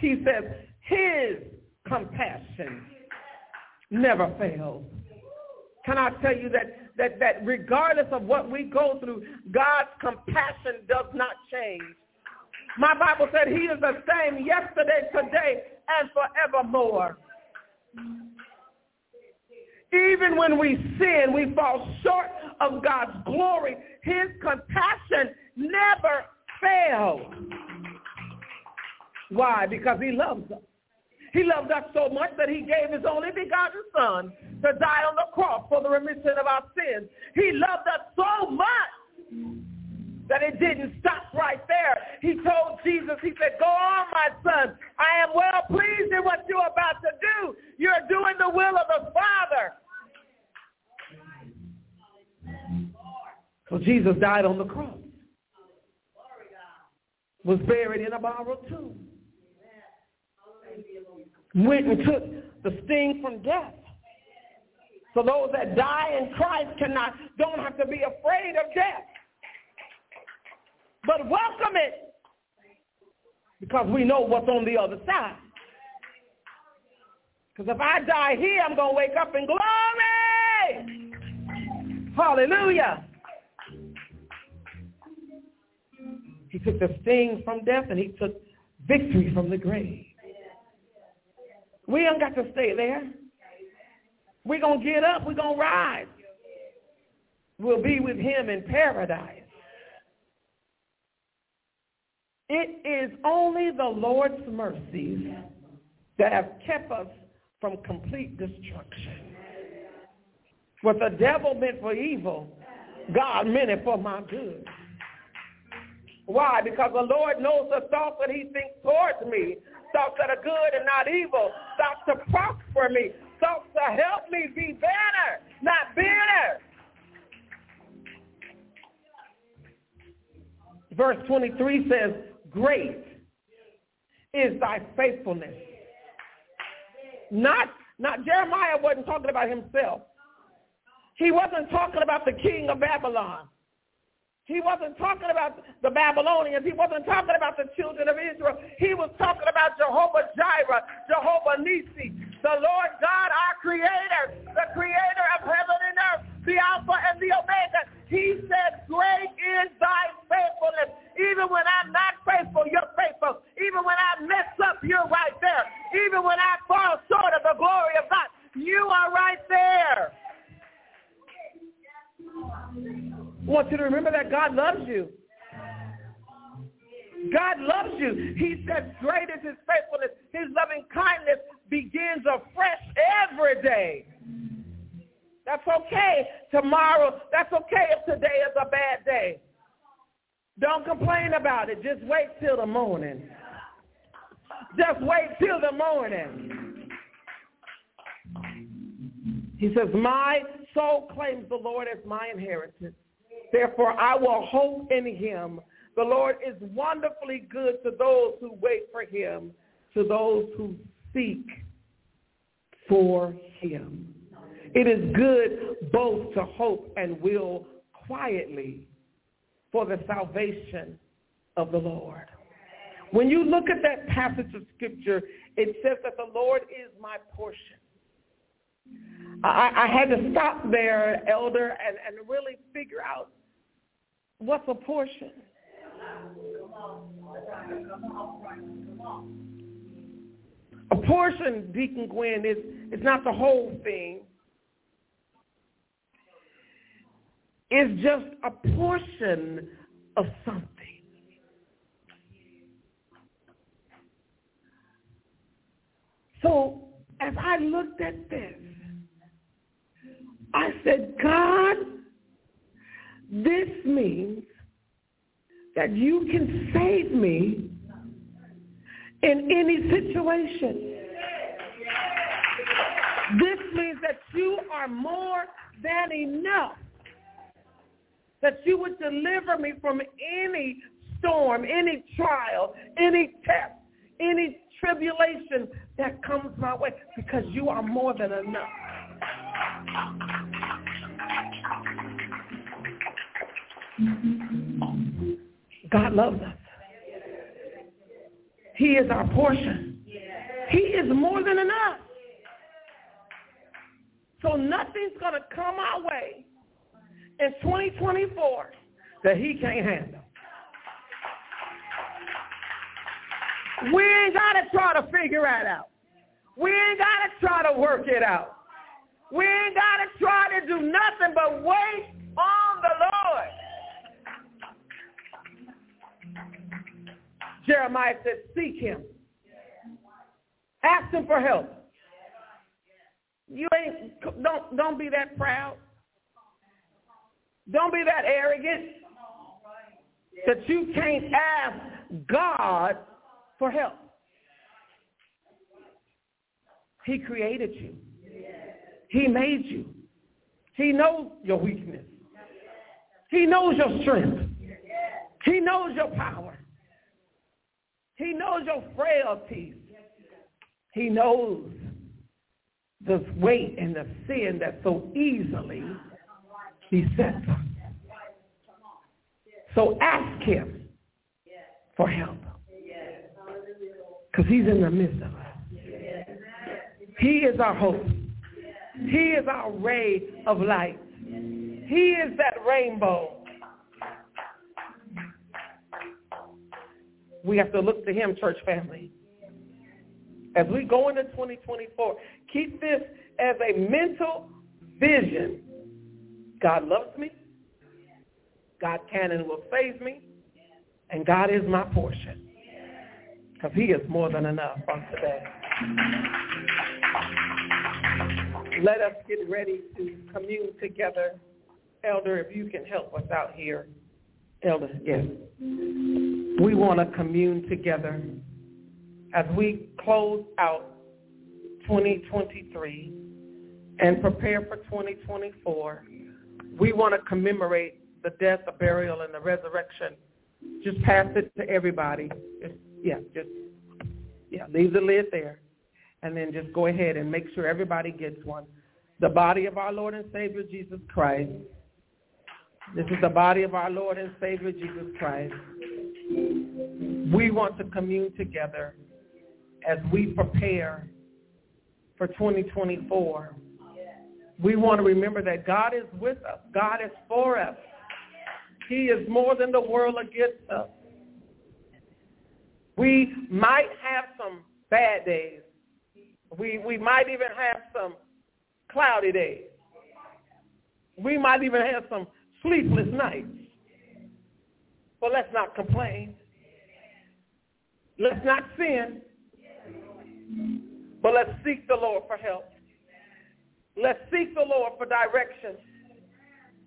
He says, his compassion never fails. Can I tell you that, that, that regardless of what we go through, God's compassion does not change. My Bible said he is the same yesterday, today, and forevermore. Even when we sin, we fall short of God's glory. His compassion never fails. Why? Because he loves us. He loved us so much that he gave his only begotten son to die on the cross for the remission of our sins. He loved us so much that it didn't stop right there. He told Jesus, he said, go on, my son. I am well pleased in what you're about to do. You're doing the will of the Father. So Jesus died on the cross, was buried in a borrowed tomb went and took the sting from death. So those that die in Christ cannot, don't have to be afraid of death. But welcome it because we know what's on the other side. Because if I die here, I'm going to wake up in glory. Hallelujah. He took the sting from death and he took victory from the grave. We don't got to stay there. We're going to get up. We're going to rise. We'll be with him in paradise. It is only the Lord's mercies that have kept us from complete destruction. What the devil meant for evil, God meant it for my good. Why? Because the Lord knows the thoughts that he thinks towards me, thoughts that are good and not evil, thoughts to prosper me, thoughts to help me be better, not bitter. Verse 23 says, great is thy faithfulness. Not, not Jeremiah wasn't talking about himself. He wasn't talking about the king of Babylon. He wasn't talking about the Babylonians. He wasn't talking about the children of Israel. He was talking about Jehovah Jireh, Jehovah Nisi, the Lord God, our creator, the creator of heaven and earth, the Alpha and the Omega. He said, great is thy faithfulness. Even when I'm not faithful, you're faithful. Even when I mess up, you're right there. Even when I fall short of the glory of God, you are right there want you to remember that God loves you. God loves you. He says, great is his faithfulness. His loving kindness begins afresh every day. That's okay tomorrow. That's okay if today is a bad day. Don't complain about it. Just wait till the morning. Just wait till the morning. He says, my soul claims the Lord as my inheritance. Therefore, I will hope in him. The Lord is wonderfully good to those who wait for him, to those who seek for him. It is good both to hope and will quietly for the salvation of the Lord. When you look at that passage of scripture, it says that the Lord is my portion. I, I had to stop there, elder, and, and really figure out what's a portion. A portion, Deacon Gwen, is, is not the whole thing. It's just a portion of something. So as I looked at this, I said, God, this means that you can save me in any situation. This means that you are more than enough. That you would deliver me from any storm, any trial, any test, any tribulation that comes my way because you are more than enough. God loves us. He is our portion. He is more than enough. So nothing's going to come our way in 2024 that he can't handle. We ain't got to try to figure it out. We ain't got to try to work it out. We ain't got to try to do nothing but wait on the Lord. Jeremiah said, seek him. Ask him for help. You ain't don't don't be that proud. Don't be that arrogant that you can't ask God for help. He created you. He made you. He knows your weakness. He knows your strength. He knows your power. He knows your frailties. He knows the weight and the sin that so easily besets us. So ask him for help. Because he's in the midst of us. He is our hope. He is our ray of light. He is that rainbow. We have to look to him, church family. As we go into 2024, keep this as a mental vision. God loves me. God can and will save me. And God is my portion. Because he is more than enough on today. Let us get ready to commune together. Elder, if you can help us out here. Elder, yes. We want to commune together as we close out 2023 and prepare for 2024. We want to commemorate the death, the burial, and the resurrection. Just pass it to everybody. Yeah, just yeah, leave the lid there, and then just go ahead and make sure everybody gets one. The body of our Lord and Savior Jesus Christ. This is the body of our Lord and Savior Jesus Christ. We want to commune together as we prepare for 2024. We want to remember that God is with us. God is for us. He is more than the world against us. We might have some bad days. We, we might even have some cloudy days. We might even have some sleepless nights. But let's not complain. Let's not sin. But let's seek the Lord for help. Let's seek the Lord for direction.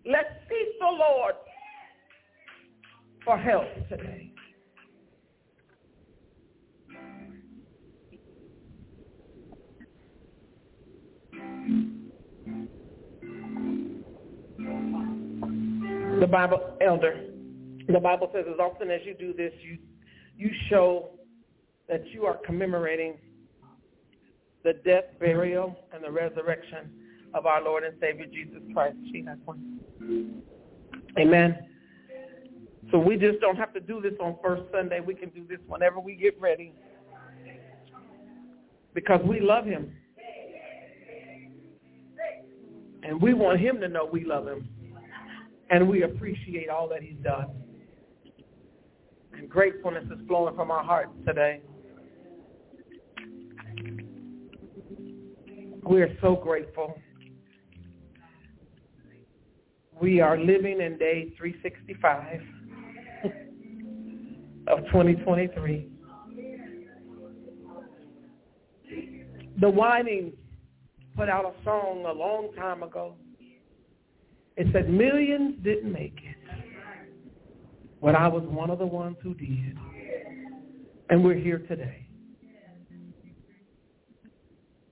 Let's seek the Lord for help today. The Bible, elder, the Bible says as often as you do this, you you show that you are commemorating the death, burial, and the resurrection of our Lord and Savior Jesus Christ. She has one. Amen. So we just don't have to do this on first Sunday. We can do this whenever we get ready because we love him. And we want him to know we love him. And we appreciate all that he's done. And gratefulness is flowing from our hearts today. We are so grateful. We are living in day 365 of 2023. The Winans put out a song a long time ago. It said millions didn't make it, but I was one of the ones who did. And we're here today.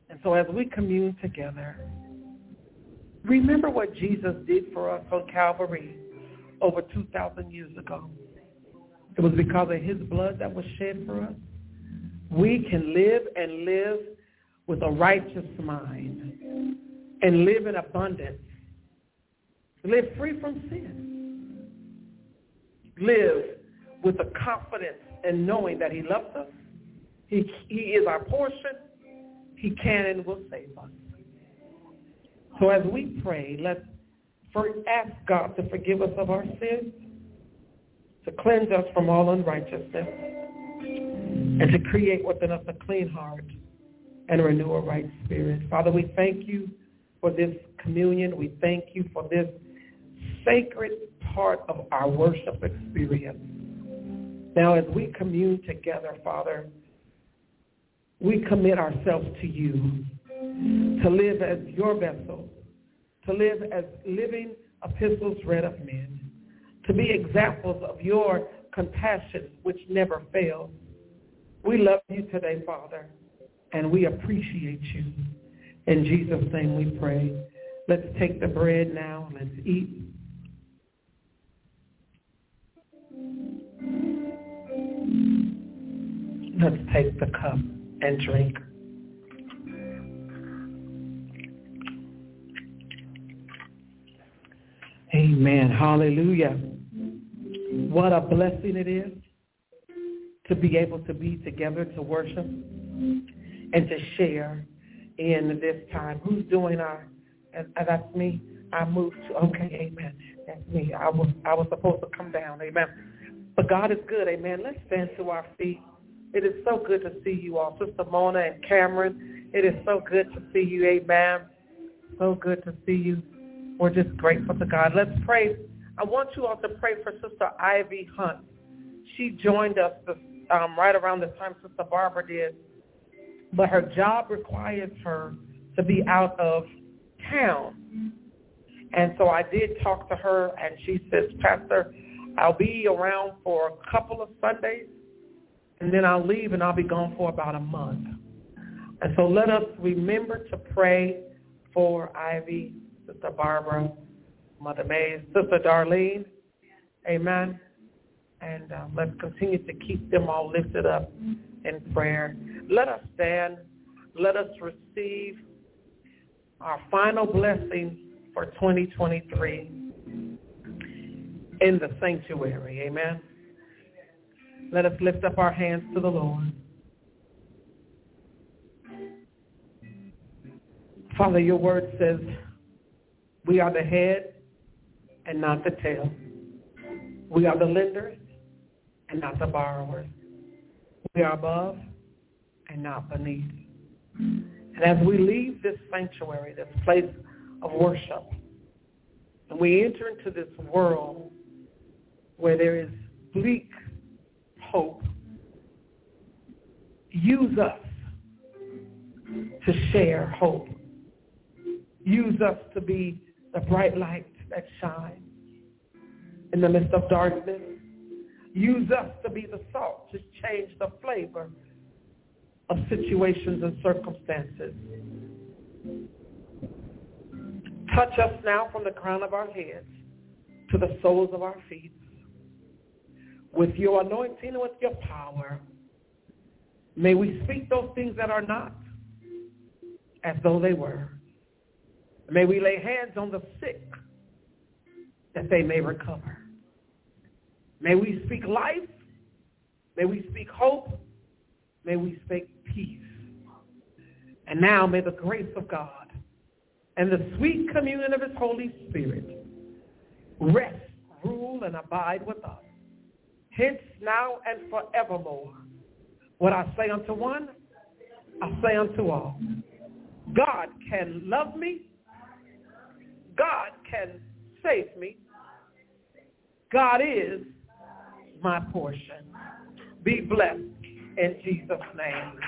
And so as we commune together, remember what Jesus did for us on Calvary over 2,000 years ago. It was because of his blood that was shed for us. We can live and live with a righteous mind and live in abundance. Live free from sin. Live with the confidence and knowing that he loves us. He, he is our portion. He can and will save us. So as we pray, let's first ask God to forgive us of our sins, to cleanse us from all unrighteousness, and to create within us a clean heart and renew a right spirit. Father, we thank you for this communion. We thank you for this sacred part of our worship experience. Now, as we commune together, Father, we commit ourselves to you to live as your vessels, to live as living epistles read of men, to be examples of your compassion which never fails. We love you today, Father, and we appreciate you. In Jesus' name we pray. Let's take the bread now. Let's eat. Let's take the cup and drink. Amen. Hallelujah. What a blessing it is to be able to be together to worship and to share in this time. Who's doing our, and that's me. I moved to, okay, amen. That's me. I was, I was supposed to come down, amen. But God is good, amen. Let's stand to our feet. It is so good to see you all. Sister Mona and Cameron, it is so good to see you, amen. So good to see you. We're just grateful to God. Let's pray. I want you all to pray for Sister Ivy Hunt. She joined us this, um, right around the time Sister Barbara did, but her job requires her to be out of town. And so I did talk to her, and she says, Pastor, I'll be around for a couple of Sundays, and then I'll leave, and I'll be gone for about a month. And so let us remember to pray for Ivy, Sister Barbara, Mother May, Sister Darlene. Amen. And uh, let's continue to keep them all lifted up in prayer. Let us stand. Let us receive our final blessing for 2023 in the sanctuary. Amen. Let us lift up our hands to the Lord. Father, your word says we are the head and not the tail. We are the lenders and not the borrowers. We are above and not beneath. And as we leave this sanctuary, this place of worship, And we enter into this world where there is bleak hope. Use us to share hope. Use us to be the bright light that shines in the midst of darkness. Use us to be the salt to change the flavor of situations and circumstances. Touch us now from the crown of our heads to the soles of our feet with your anointing and with your power. May we speak those things that are not as though they were. May we lay hands on the sick that they may recover. May we speak life. May we speak hope. May we speak peace. And now may the grace of God and the sweet communion of his Holy Spirit rest, rule, and abide with us, hence now and forevermore. What I say unto one, I say unto all. God can love me. God can save me. God is my portion. Be blessed in Jesus' name.